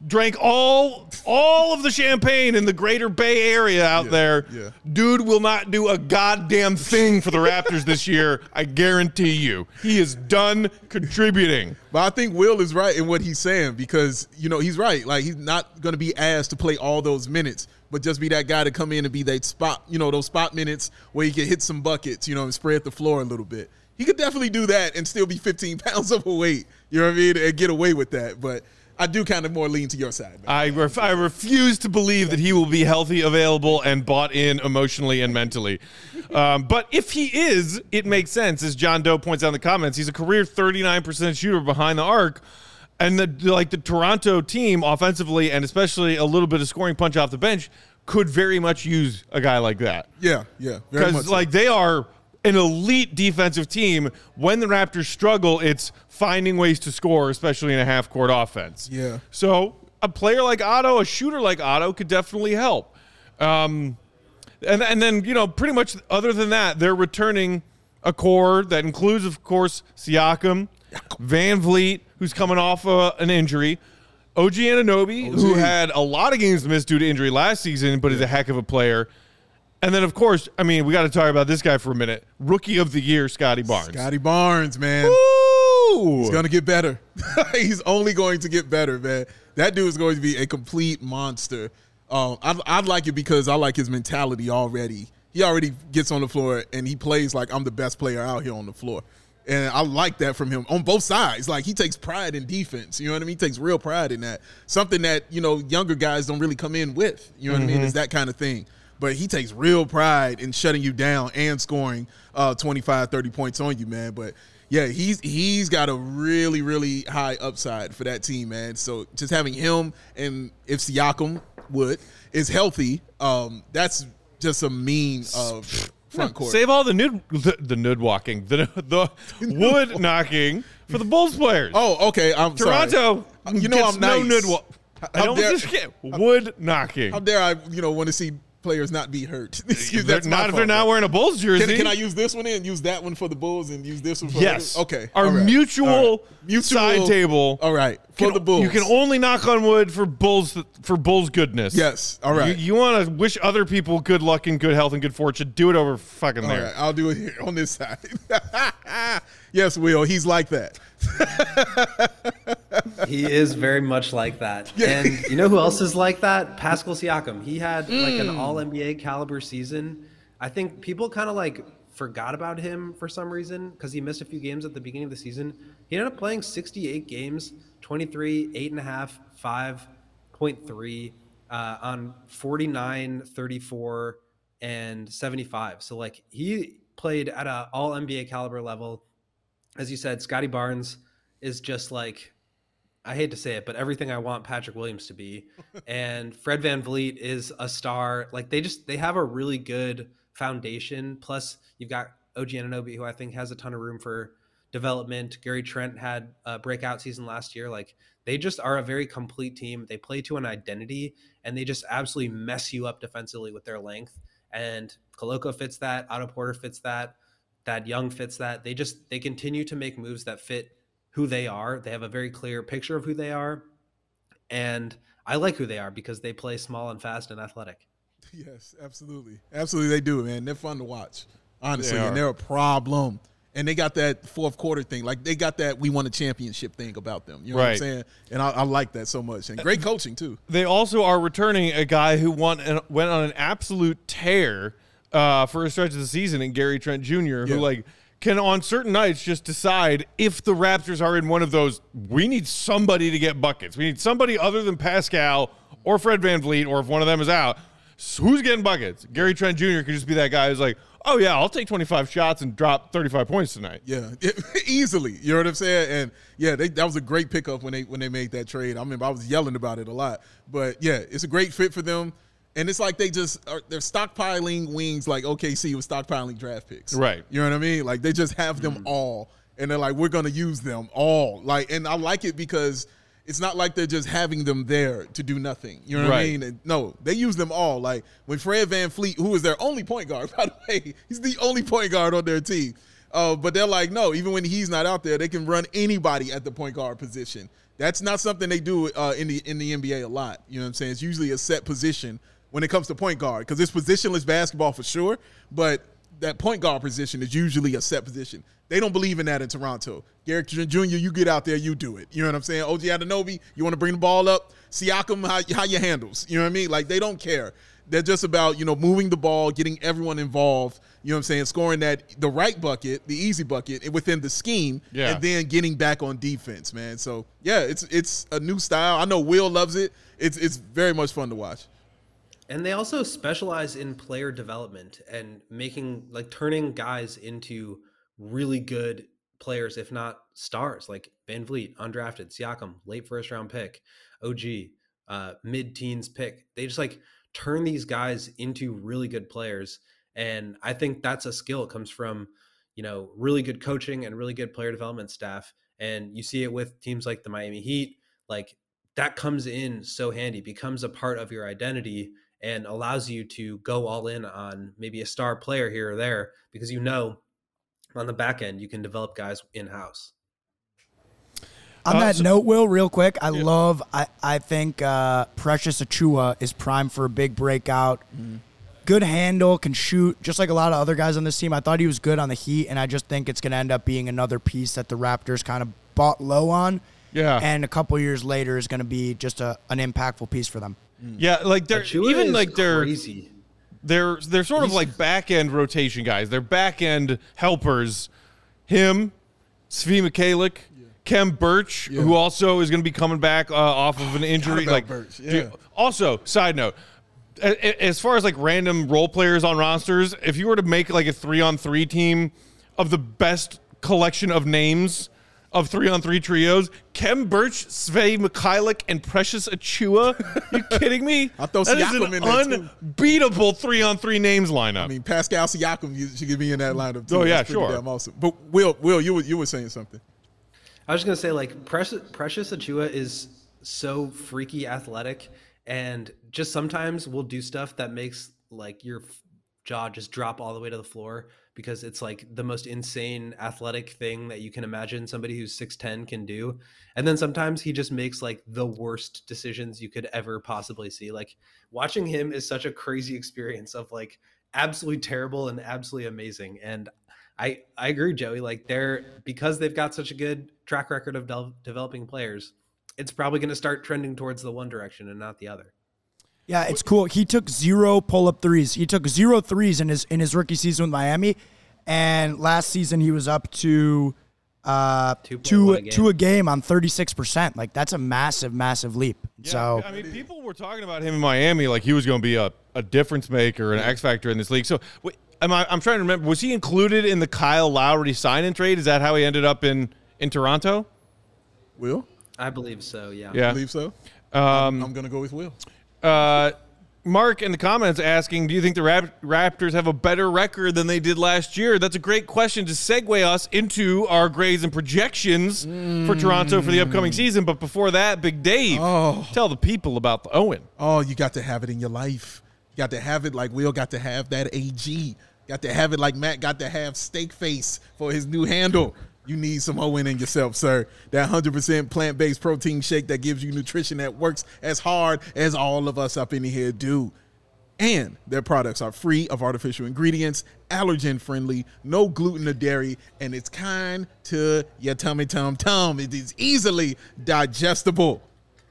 drank all all of the champagne in the greater Bay Area out there. yeah. Dude will not do a goddamn thing for the Raptors this year. I guarantee you. He is done contributing. But I think Will is right in what he's saying because you know he's right. Like he's not going to be asked to play all those minutes, but just be that guy to come in and be that spot. You know those spot minutes where he can hit some buckets. You know and spread the floor a little bit. He could definitely do that and still be 15 pounds overweight. You know what I mean? And get away with that. But I do kind of more lean to your side. Man. I, ref- I refuse to believe that he will be healthy, available, and bought in emotionally and mentally. Um, but if he is, it makes sense. As John Doe points out in the comments, he's a career 39% shooter behind the arc. And the, like the Toronto team offensively, and especially a little bit of scoring punch off the bench, could very much use a guy like that. Yeah, yeah. very much Because so. like they are an elite defensive team. When the Raptors struggle, it's finding ways to score, especially in a half court offense. Yeah. So a player like Otto, a shooter like Otto, could definitely help. Um, and and then you know pretty much other than that, they're returning a core that includes, of course, Siakam, VanVleet, who's coming off uh, an injury. OG Anunoby, who had a lot of games missed due to injury last season, but is a heck of a player. And then, of course, I mean, we got to talk about this guy for a minute. Rookie of the year, Scottie Barnes. Scottie Barnes, man. Woo! He's gonna get better. He's only going to get better, man. That dude is going to be a complete monster. Um, I, I like it because I like his mentality already. He already gets on the floor and he plays like I'm the best player out here on the floor. And I like that from him on both sides. Like he takes pride in defense. You know what I mean? He takes real pride in that. Something that, you know, younger guys don't really come in with. You know what I mean? It's that kind of thing. But he takes real pride in shutting you down and scoring uh, 25, 30 points on you, man. But yeah, he's he's got a really, really high upside for that team, man. So just having him and if Siakam would is healthy, um, that's just a mean of front court. Save all the nud the, the nud walking, the the wood knocking for the Bulls players. Oh, okay. I'm sorry. Toronto, You know I'm no nice. nud walk. I don't dare- just get wood knocking. How dare I, you know, want to see players not be hurt? Excuse They're not if they're not wearing a Bulls jersey. Can, can I use this one and use that one for the Bulls and use this one for Yes. Okay. Our right, mutual, right. Mutual side table. All right. For Can- the Bulls. You can only knock on wood for Bulls for Bulls goodness. Yes. All right. You, you want to wish other people good luck and good health and good fortune. Do it over fucking All there. right, I'll do it here on this side. yes, Will. He's like that. He is very much like that. And you know who else is like that? Pascal Siakam. He had like an all NBA caliber season. I think people kind of like forgot about him for some reason because he missed a few games at the beginning of the season. He ended up playing 68 games, 23, 8.5, 5.3 uh, on 49, 34, and 75. So like he played at an all NBA caliber level. As you said, Scotty Barnes is just like I hate to say it, but everything I want Patrick Williams to be. and Fred VanVleet is a star. Like they just they have a really good foundation. Plus you've got OG Anunoby, who I think has a ton of room for development. Gary Trent had a breakout season last year. Like they just are a very complete team. They play to an identity and they just absolutely mess you up defensively with their length. And Koloko fits that, Otto Porter fits that, Thad Young fits that. They just they continue to make moves that fit who they are. They have a very clear picture of who they are. And I like who they are because they play small and fast and athletic. Yes, absolutely. Absolutely, they do, man. They're fun to watch, honestly. They and they're a problem. And they got that fourth quarter thing. Like, they got that we won a championship thing about them. You know what I'm saying? And I, I like that so much. And great coaching, too. They also are returning a guy who won an, went on an absolute tear uh, for a stretch of the season in Gary Trent Jr., Yeah. who like can on certain nights just decide if the Raptors are in one of those. We need somebody to get buckets. We need somebody other than Pascal or Fred VanVleet, or if one of them is out, So who's getting buckets? Gary Trent Jr. could just be that guy who's like, oh yeah, I'll take 25 shots and drop 35 points tonight. Yeah, easily. You know what I'm saying? And yeah, they, that was a great pickup when they when they made that trade. I remember I was yelling about it a lot, but yeah, it's a great fit for them. And it's like they just are they're stockpiling wings like OKC was stockpiling draft picks. Right. You know what I mean? Like they just have them all, and they're like, we're gonna use them all. Like, and I like it because it's not like they're just having them there to do nothing. You know what I mean? And no, they use them all. Like when Fred VanVleet, who is their only point guard, by the way, he's the only point guard on their team. Uh, but they're like, no, even when he's not out there, they can run anybody at the point guard position. That's not something they do uh, in the in the NBA a lot. You know what I'm saying? It's usually a set position when it comes to point guard because it's positionless basketball for sure. But that point guard position is usually a set position. They don't believe in that in Toronto. Garrett Jr., you get out there, you do it. You know what I'm saying? OG Anunoby, you want to bring the ball up. Siakam, how, how you handles. You know what I mean? Like they don't care. They're just about you know moving the ball, getting everyone involved. You know what I'm saying? Scoring that the right bucket, the easy bucket within the scheme, Yeah. and then getting back on defense, man. So yeah, it's it's a new style. I know Will loves it. It's it's very much fun to watch. And they also specialize in player development and making like turning guys into really good players, if not stars, like VanVleet, undrafted, Siakam, late first round pick, OG, uh, mid teens pick. They just like turn these guys into really good players. And I think that's a skill. It comes from, you know, really good coaching and really good player development staff. And you see it with teams like the Miami Heat. Like that comes in so handy, becomes a part of your identity and allows you to go all in on maybe a star player here or there because you know on the back end you can develop guys in house. On Uh, that so- note, Will, real quick, I love. I I think uh, Precious Achiuwa is primed for a big breakout. Mm-hmm. Good handle, can shoot, just like a lot of other guys on this team. I thought he was good on the Heat, and I just think it's going to end up being another piece that the Raptors kind of bought low on. Yeah. and a couple years later is going to be just a, an impactful piece for them. Yeah, like they're Achiuwa even like they're crazy. they're they're sort of like back end rotation guys. They're back end helpers. Him, Svi Mykhailiuk, Khem Birch, who also is going to be coming back uh, off of an injury. Like, Birch, dude, yeah. also, side note. As far as like random role players on rosters, if you were to make like a three on three team of the best collection of names of three on three trios, Khem Birch, Svi Mykhailiuk, and Precious Achiuwa. you kidding me? I'll throw That is Siakam an in there, unbeatable three on three names lineup. I mean, Pascal Siakam you- should be in that lineup too. Oh, yeah, That's pretty sure. Damn awesome. But Will, Will, you were you were saying something. I was just gonna say like Precious Precious Achiuwa is so freaky athletic and just sometimes will do stuff that makes like your jaw just drop all the way to the floor because it's like the most insane athletic thing that you can imagine somebody who's 6'10 can do. And then sometimes he just makes like the worst decisions you could ever possibly see. Like watching him is such a crazy experience of like absolutely terrible and absolutely amazing. And I I agree, Joey. Like they're because they've got such a good track record of del- developing players, it's probably going to start trending towards the one direction and not the other. Yeah, it's cool. He took zero pull up threes. He took zero threes in his in his rookie season with Miami, and last season he was up to uh two a game. to a game on thirty six percent. Like that's a massive, massive leap. so I mean, people were talking about him in Miami like he was going to be a, a difference maker, an X factor in this league. So, wait, am I, I'm trying to remember. Was he included in the Kyle Lowry sign and trade? Is that how he ended up in in Toronto? Will, I believe so. Yeah. I believe so. Um, I'm gonna go with Will. Uh, Mark in the comments asking, "Do you think the Rap- Raptors have a better record than they did last year?" That's a great question to segue us into our grades and projections for Toronto for the upcoming season. But before that, Big Dave, Oh. tell the people about the Owyn. Oh, you got to have it in your life. You got to have it like Will got to have that AG. Got to have it like Matt got to have steak face for his new handle. You need some Owyn in yourself, sir. That 100% plant based protein shake that gives you nutrition that works as hard as all of us up in here do. And their products are free of artificial ingredients, allergen friendly, no gluten or dairy, and it's kind to your tummy tum tum. It is easily digestible.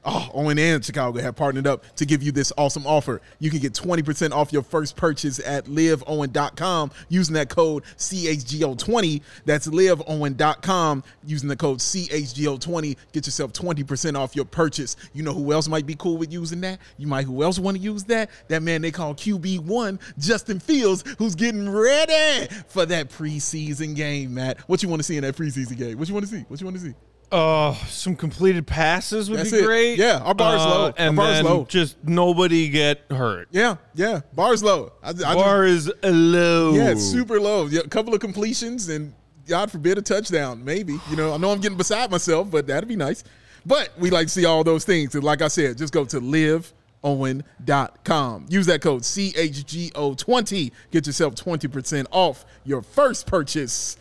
Oh, Owyn and Chicago have partnered up to give you this awesome offer. You can get 20% off your first purchase at liveowyn.com using that code CHGO20. That's liveowyn.com using the code CHGO20. Get yourself 20% off your purchase. You know who else might be cool with using that? You might who else want to use that? That man they call QB1, Justin Fields, who's getting ready for that preseason game, Matt. What you want to see in that preseason game? What you want to see? What you want to see? Uh, some completed passes would That's be it. great. Yeah, our bar is Uh, low. Our and bar is then low. just nobody get hurt. Yeah, yeah. Bar's low. I, I just- Bar is low. Yeah, it's super low. Yeah, a couple of completions and God forbid a touchdown, maybe. You know, I know I'm getting beside myself, but that'd be nice. But we like to see all those things. And like I said, just go to liveowyn.com. Use that code CHGO20. Get yourself 20% off your first purchase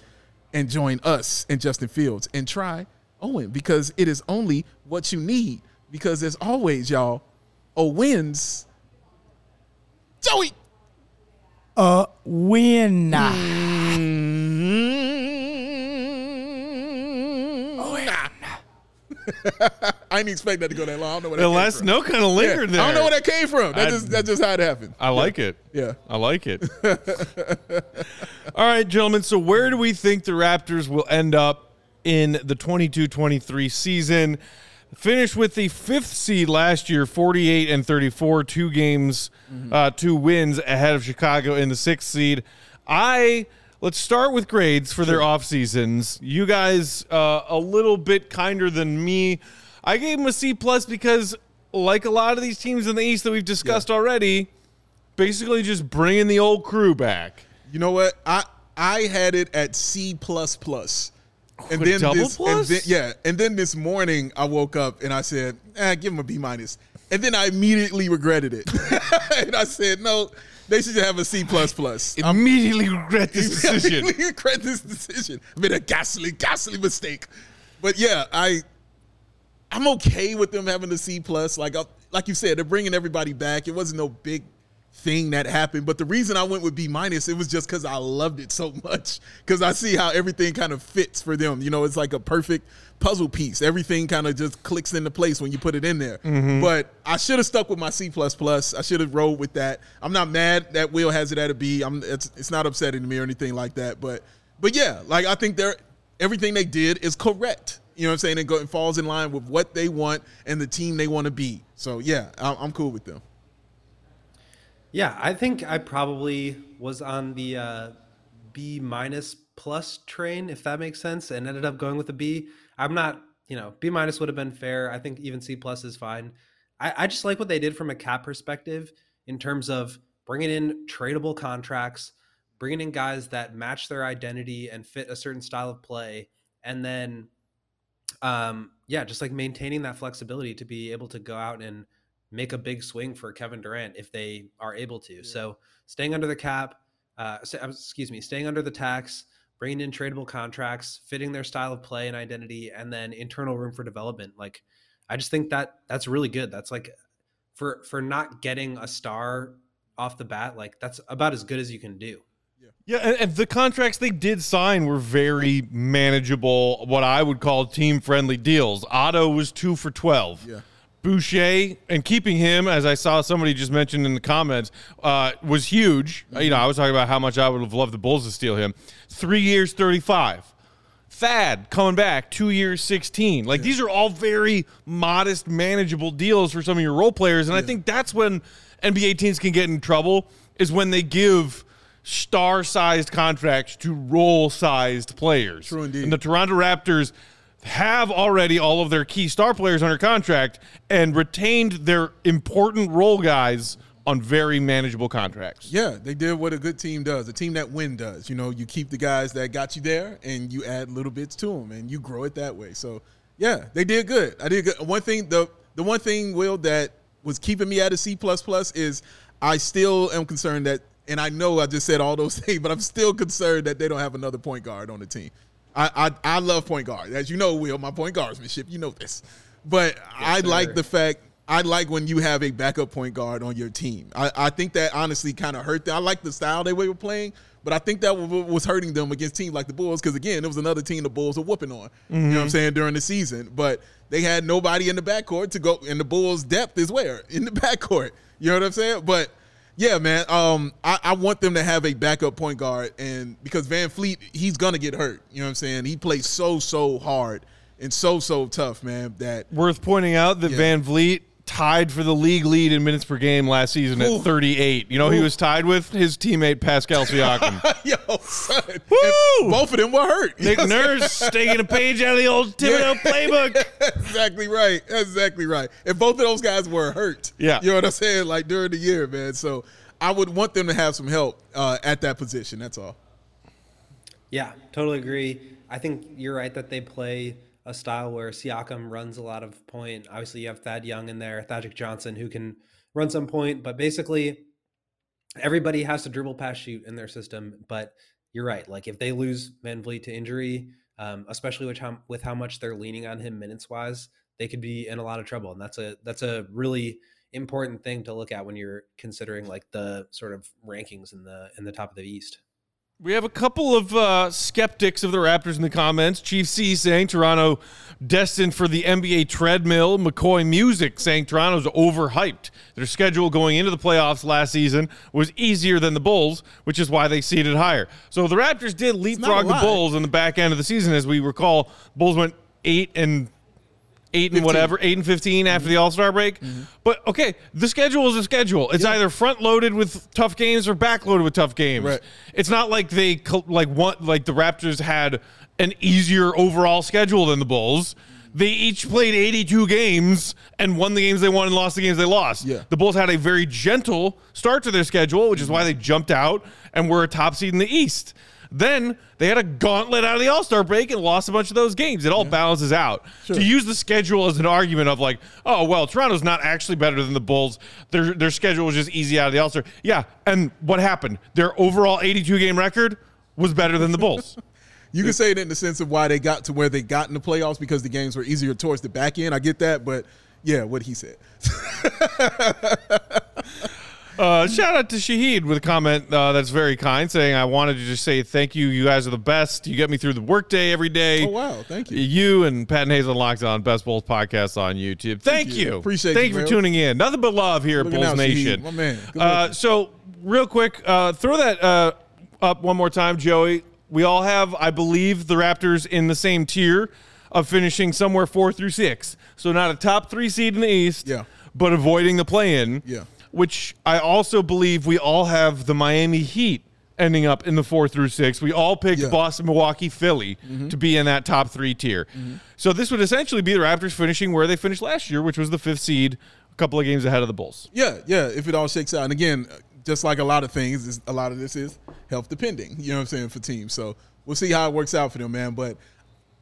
and join us and Justin Fields and try Owyn because it is only what you need. Because as always, y'all, O wins. Joey. Uh, win. I didn't expect that to go that long. I don't know where that The came last from. no kind of Yeah, lingered there. I don't know where that came from. That I- just that's just how it happened. I like it. Yeah. I like it. All right, gentlemen. So, where do we think the Raptors will end up in the 22 23 season? Finished with the fifth seed last year, 48 and 34, two games, uh, two wins ahead of Chicago in the sixth seed. I. Let's start with grades for their off seasons. You guys, uh, a little bit kinder than me. I gave them a C plus because, like a lot of these teams in the East that we've discussed already, basically just bringing the old crew back. You know what? I I had it at C plus plus. And then double this, plus? And then, yeah, and then this morning I woke up and I said, eh, give him a B minus. And then I immediately regretted it. and I said, no, they should have a C plus plus. I'm Immediately regret this decision. immediately regret this decision. I made a ghastly, ghastly mistake. But yeah, I I'm okay with them having a C plus. Like uh, like you said, they're bringing everybody back. It wasn't no big thing that happened. But the reason I went with B minus, it was just because I loved it so much. Because I see how everything kind of fits for them. You know, it's like a perfect puzzle piece. Everything kind of just clicks into place when you put it in there. Mm-hmm. But I should have stuck with my C plus plus. I should have rolled with that. I'm not mad that Will has it at a B. I'm it's it's not upsetting to me or anything like that. But but yeah, like I think they're everything they did is correct. You know what I'm saying? It, go, it falls in line with what they want and the team they want to be. So yeah, I'm, I'm cool with them. Yeah, I think I probably was on the uh, B minus plus train, if that makes sense, and ended up going with a B. I'm not, you know, B minus would have been fair. I think even C plus is fine. I, I just like what they did from a cap perspective in terms of bringing in tradable contracts, bringing in guys that match their identity and fit a certain style of play, and then, um, yeah, just like maintaining that flexibility to be able to go out and make a big swing for Kevin Durant if they are able to. So staying under the cap, uh, uh, excuse me, staying under the tax, bringing in tradable contracts, fitting their style of play and identity, and then internal room for development. Like, I just think that that's really good. That's like for for not getting a star off the bat, like that's about as good as you can do. Yeah, and, and the contracts they did sign were very manageable, what I would call team friendly deals. Otto was two for 12. Yeah. Boucher and keeping him, as I saw somebody just mentioned in the comments, uh, was huge. You know, I was talking about how much I would have loved the Bulls to steal him. Three years, 35. Thad coming back, two years, 16. Like these are all very modest, manageable deals for some of your role players. And I think that's when NBA teams can get in trouble is when they give star sized contracts to role sized players. True indeed. And the Toronto Raptors have already all of their key star players under contract and retained their important role guys on very manageable contracts. Yeah, they did what a good team does. A team that win does. You know, you keep the guys that got you there, and you add little bits to them, and you grow it that way. So, yeah, they did good. I did good. One thing, the the one thing, Will, that was keeping me at a C plus plus is I still am concerned that, and I know I just said all those things, but I'm still concerned that they don't have another point guard on the team. I I, I love point guard, as you know, Will. My point guardsmanship, you know this, but I like the fact I like when you have a backup point guard on your team. I, I think that honestly kind of hurt them. I like the style they were playing, But I think that was hurting them against teams like the Bulls because again, it was another team the Bulls were whooping on. Mm-hmm. You know what I'm saying during the season, but they had nobody in the backcourt to go, and the Bulls' depth is where in the backcourt. You know what I'm saying? But yeah, man. Um, I, I, want them to have a backup point guard, and because VanVleet, he's gonna get hurt. You know what I'm saying? He plays so so hard and so so tough, man. That worth pointing out that yeah. VanVleet tied for the league lead in minutes per game last season Ooh. at 38. You know, Ooh. he was tied with his teammate Pascal Siakam. Yo, son. Woo! Both of them were hurt. Nick Nurse taking a page out of the old Thibodeau yeah. playbook. exactly right. That's exactly right. And both of those guys were hurt. Yeah. You know what I'm saying? Like during the year, man. So I would want them to have some help uh, at that position. That's all. Yeah, totally agree. I think you're right that they play – a style where Siakam runs a lot of point. Obviously, you have Thad Young in there, Thaddeus Johnson, who can run some point, but basically, everybody has to dribble pass shoot in their system. But you're right. Like if they lose VanVleet to injury, um, especially with how with how much they're leaning on him minutes wise, they could be in a lot of trouble. And that's a that's a really important thing to look at when you're considering like the sort of rankings in the in the top of the East. We have a couple of uh, skeptics of the Raptors in the comments. Chief C saying Toronto destined for the NBA treadmill. McCoy Music saying Toronto's overhyped. Their schedule going into the playoffs last season was easier than the Bulls, which is why they seeded higher. So the Raptors did leapfrog the Bulls in the back end of the season. As we recall, Bulls went eight and eight 15. and whatever, eight and 15 after the All Star break. Mm-hmm. But okay, the schedule is a schedule. It's yeah. either front loaded with tough games or back loaded with tough games. Right. It's not like they like want like the Raptors had an easier overall schedule than the Bulls. They each played 82 games and won the games they won and lost the games they lost. Yeah. The Bulls had a very gentle start to their schedule, which is why they jumped out and were a top seed in the East. Then they had a gauntlet out of the All Star break and lost a bunch of those games. It all yeah. balances out. Sure. To use the schedule as an argument of like, oh well, Toronto's not actually better than the Bulls. Their their schedule was just easy out of the All Star. Yeah, and what happened? Their overall 82 game record was better than the Bulls. you can say it in the sense of why they got to where they got in the playoffs because the games were easier towards the back end. I get that, but yeah, what he said. Uh, shout out to Shahid with a comment uh, that's very kind, saying, "I wanted to just say thank you. You guys are the best. You get me through the workday every day. Oh wow, thank you. You and Pat and Hazel Locked On Best Bulls podcast on YouTube. Thank, thank you. you. Appreciate. Thank you, for tuning in. Nothing but love here at Bulls Nation. My man. Uh, so real quick, uh, throw that uh, up one more time, Joey. We all have, I believe, the Raptors in the same tier of finishing somewhere four through six. So not a top three seed in the East. Yeah. But avoiding the play-in. Yeah which I also believe we all have the Miami Heat ending up in the four through six. We all picked yeah. Boston, Milwaukee, Philly mm-hmm. to be in that top three tier. Mm-hmm. So this would essentially be the Raptors finishing where they finished last year, which was the fifth seed, a couple of games ahead of the Bulls. Yeah, yeah. If it all shakes out, and again, just like a lot of things, a lot of this is health depending. You know what I'm saying for teams. So we'll see how it works out for them, man. But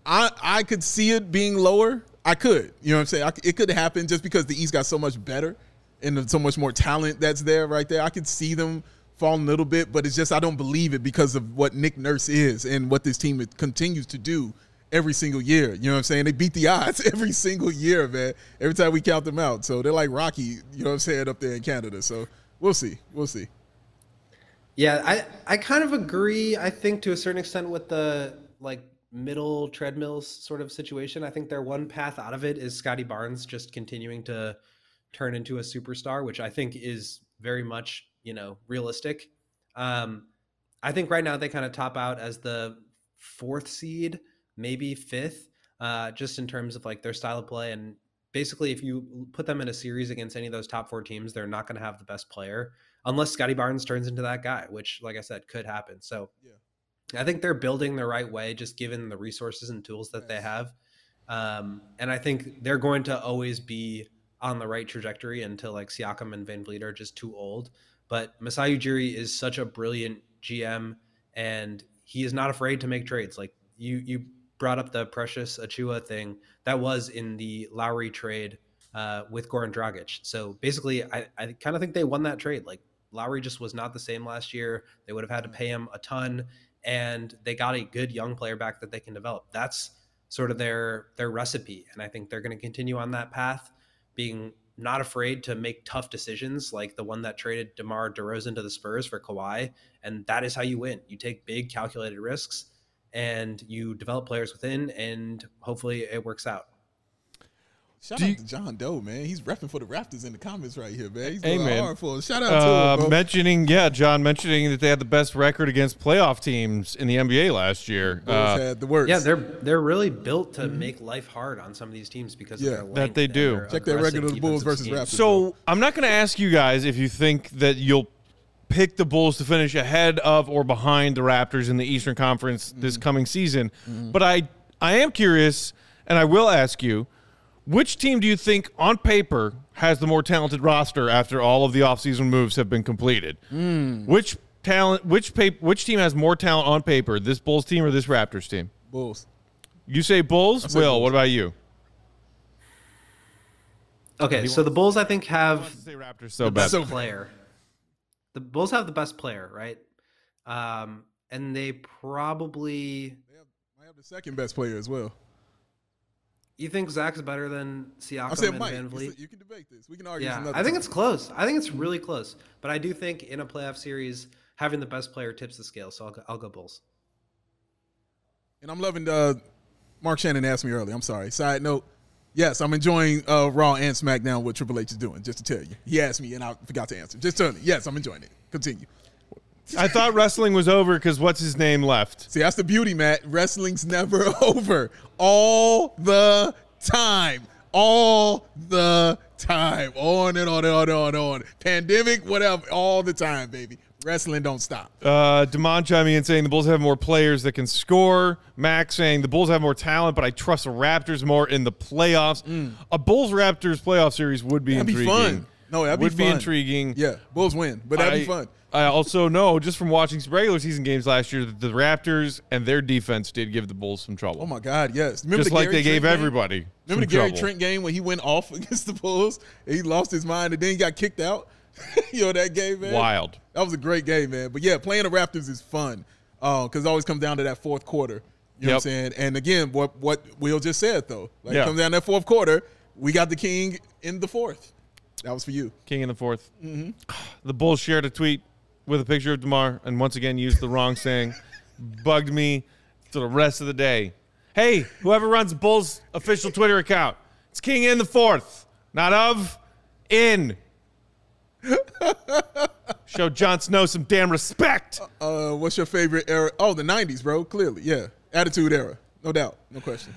I I could see it being lower. I could. You know what I'm saying? I, it could happen just because the East got so much better and so much more talent that's there right there. I could see them falling a little bit, but it's just I don't believe it because of what Nick Nurse is and what this team continues to do every single year. You know what I'm saying? They beat the odds every single year, man. Every time we count them out. So they're like Rocky, you know what I'm saying, up there in Canada. So we'll see. We'll see. Yeah, I, I kind of agree, I think, to a certain extent with the like middle treadmills sort of situation. I think their one path out of it is Scottie Barnes just continuing to – turn into a superstar, which I think is very much, you know, realistic. Um, I think right now they kind of top out as the fourth seed, maybe fifth, uh, just in terms of like their style of play. And basically, if you put them in a series against any of those top four teams, they're not going to have the best player unless Scottie Barnes turns into that guy, which, like I said, could happen. So yeah. I think they're building the right way, just given the resources and tools that they have. Um, and I think they're going to always be on the right trajectory until like Siakam and VanVleet are just too old. But Masai Ujiri is such a brilliant GM, and he is not afraid to make trades. Like you, you brought up the Precious Achiuwa thing that was in the Lowry trade uh, with Goran Dragic. So basically, I, I kind of think they won that trade. Like Lowry just was not the same last year. They would have had to pay him a ton, and they got a good young player back that they can develop. That's sort of their their recipe, and I think they're going to continue on that path being not afraid to make tough decisions, like the one that traded DeMar DeRozan to the Spurs for Kawhi, and that is how you win. You take big calculated risks, and you develop players within, and hopefully it works out. Shout Do out you- to John Doe, man. He's repping for the Raptors in the comments right here, man. He's Hey, going man. hard for us. Shout out Uh, to him, bro. mentioning, yeah, John mentioning that they had the best record against playoff teams in the NBA last year. Bulls Uh, had the worst. Yeah, they're they're really built to make life hard on some of these teams because Yeah. of their That they do. Check that record of the Bulls versus schemes. Raptors. So I'm not going to ask you guys if you think that you'll pick the Bulls to finish ahead of or behind the Raptors in the Eastern Conference this Mm-hmm. coming season, but I I am curious, and I will ask you, which team do you think on paper has the more talented roster after all of the offseason moves have been completed? Mm. Which talent? Which pap- Which team has more talent on paper? This Bulls team or this Raptors team? Bulls. You say Bulls. say Will, Bulls. what about you? Okay, so the Bulls I think have Say Raptors so the bad. best So- player. The Bulls have the best player, right? Um, and they probably. they have, I have the second best player as well. You think Zach's better than I Siakam said and Mike. Van You Vliet? You can debate this. We can argue. Yeah, I think time. it's close. I think it's really close. But I do think in a playoff series, having the best player tips the scale. So I'll go, I'll go Bulls. And I'm loving uh Mark Shannon asked me earlier. I'm sorry. Side note. Yes, I'm enjoying uh, Raw and SmackDown what Triple H is doing. Just to tell you, he asked me and I forgot to answer. Just tell me. Yes, I'm enjoying it. Continue. I thought wrestling was over because what's his name left. See, that's the beauty, Matt. Wrestling's never over. All the time. All the time. On and on and on and on and on. Pandemic, whatever. All the time, baby. Wrestling don't stop. Uh, Demond chiming in saying the Bulls have more players that can score. Max saying the Bulls have more talent, but I trust the Raptors more in the playoffs. A Bulls Raptors playoff series would be Mm. That'd be intriguing. fun. No, that'd be would be fun. intriguing. Yeah, Bulls win, but that'd I, be fun. I also know just from watching some regular season games last year that the Raptors and their defense did give the Bulls some trouble. Oh my God, yes. Remember just the like Gary they gave game? everybody. Remember the Gary trouble. Trent game when he went off against the Bulls? And he lost his mind and then he got kicked out. you know that game, man. Wild. That was a great game, man. But yeah, playing the Raptors is fun because it always comes down to that fourth quarter. You know what I'm saying? And again, what what Will just said though, like Yeah. comes down to that fourth quarter. We got the king in the fourth. That was for you. King in the 4th Mm-hmm. The Bulls shared a tweet with a picture of DeMar and once again used the wrong saying. Bugged me for the rest of the day. Hey, whoever runs Bulls official Twitter account, it's King in the fourth, not of, in. Show Jon Snow some damn respect. Uh, what's your favorite era? Oh, the '90s, bro. Clearly, yeah, Attitude Era, no doubt, no question.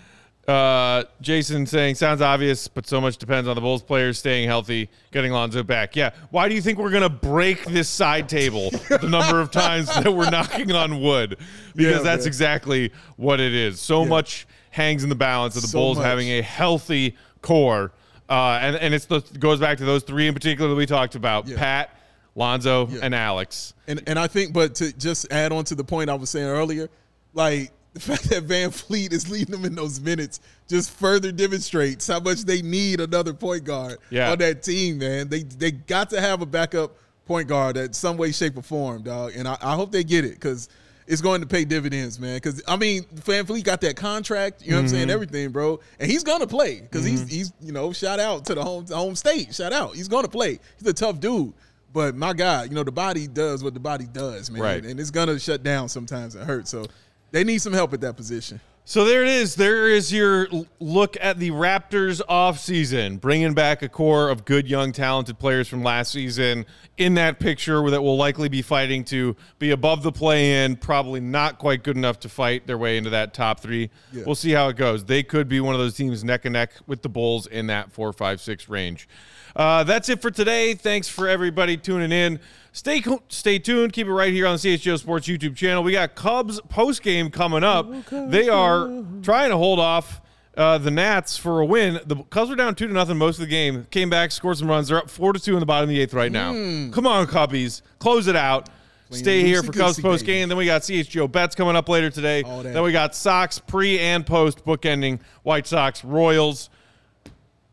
Uh, Jason saying, sounds obvious, but so much depends on the Bulls players staying healthy, getting Lonzo back. Yeah. Why do you think we're going to break this side table the number of times that we're knocking on wood? Because Yeah, that's man. exactly what it is. So much hangs in the balance of the So Bulls much. having a healthy core. Uh, and, and it's the, goes back to those three in particular that we talked about Yeah. Pat, Lonzo, and Alex. And and I think, but to just add on to the point I was saying earlier, like the fact that VanVleet is leading them in those minutes just further demonstrates how much they need another point guard Yeah. on that team, man. They they got to have a backup point guard at some way, shape, or form, dog. And I, I hope they get it because it's going to pay dividends, man. Because I mean, VanVleet got that contract, you know what I'm saying, mm-hmm. everything, bro, and he's gonna play because he's mm-hmm. he's you know, shout out to the home home state, shout out, he's gonna play. He's a tough dude. But my God, you know, the body does what the body does, man. Right. And it's gonna shut down sometimes and hurt. So they need some help at that position. So there it is. There is your look at the Raptors offseason, bringing back a core of good, young, talented players from last season in that picture that will likely be fighting to be above the play in, probably not quite good enough to fight their way into that top three. Yeah. We'll see how it goes. They could be one of those teams neck and neck with the Bulls in that four, five, six range. Uh, that's it for today. Thanks for everybody tuning in. Stay co- stay tuned. Keep it right here on the CHGO Sports YouTube channel. We got Cubs post game coming up. They are trying to hold off uh, the Nats for a win. The Cubs were down two to nothing most of the game. Came back, scored some runs. They're up four to two in the bottom of the eighth right now. Come on, Cubbies, close it out. Stay here for Cubs post game. Then we got CHGO bets coming up later today. Then we got Sox pre and post bookending. White Sox Royals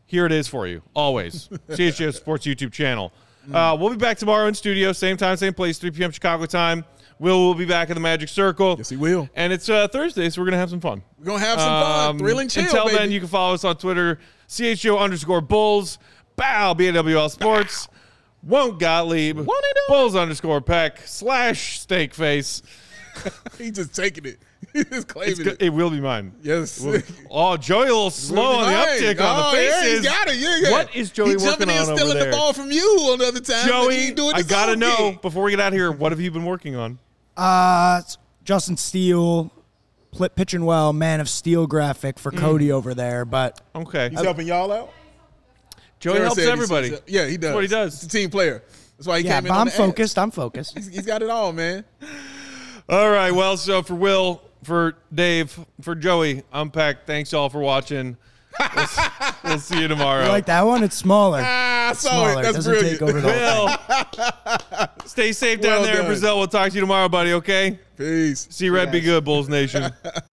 here it is for you always chgo sports youtube channel uh, we'll be back tomorrow in studio same time same place 3 p.m chicago time will will be back in the magic circle Yes, he will. and it's uh, thursday so we're gonna have some fun We're gonna have some fun. Um, Thrilling chill, until baby. then you can follow us on twitter CHO underscore bulls Bow BNWL Sports. Won't Gottlieb. Won't it? Bulls underscore Peck slash Steakface. He just taking it. He just claiming It's it. it will be mine. Yes. Oh, Joey a little slow on the Right. uptick on Oh, the yeah, faces. he's got it. Yeah, yeah. What is Joey he working jumping in, on over stealing there? the ball from you on the other time. Joey, doing I gotta know thing. before we get out of here. What have you been working on? Uh, Justin Steele, pl- pitching well, Man of Steel graphic for Mm. Cody over there. But Okay, He's helping y'all out. Joey Sarah helps said he's- everybody. Yeah, he does. That's what he does. He's a team player. That's why he yeah, came in. but I'm the ass. focused. I'm focused. He's, he's got it all, man. All right. Well, so for Will, for Dave, for Joey, I'm Peck. Thanks all for watching. We'll, s- we'll see you tomorrow. You like that one? It's smaller. Ah, I saw smaller. it. It That's doesn't brilliant. take over the Will, stay safe down Well there in done. Brazil. We'll talk to you tomorrow, buddy. Okay. Peace. See Red be good, Bulls Nation.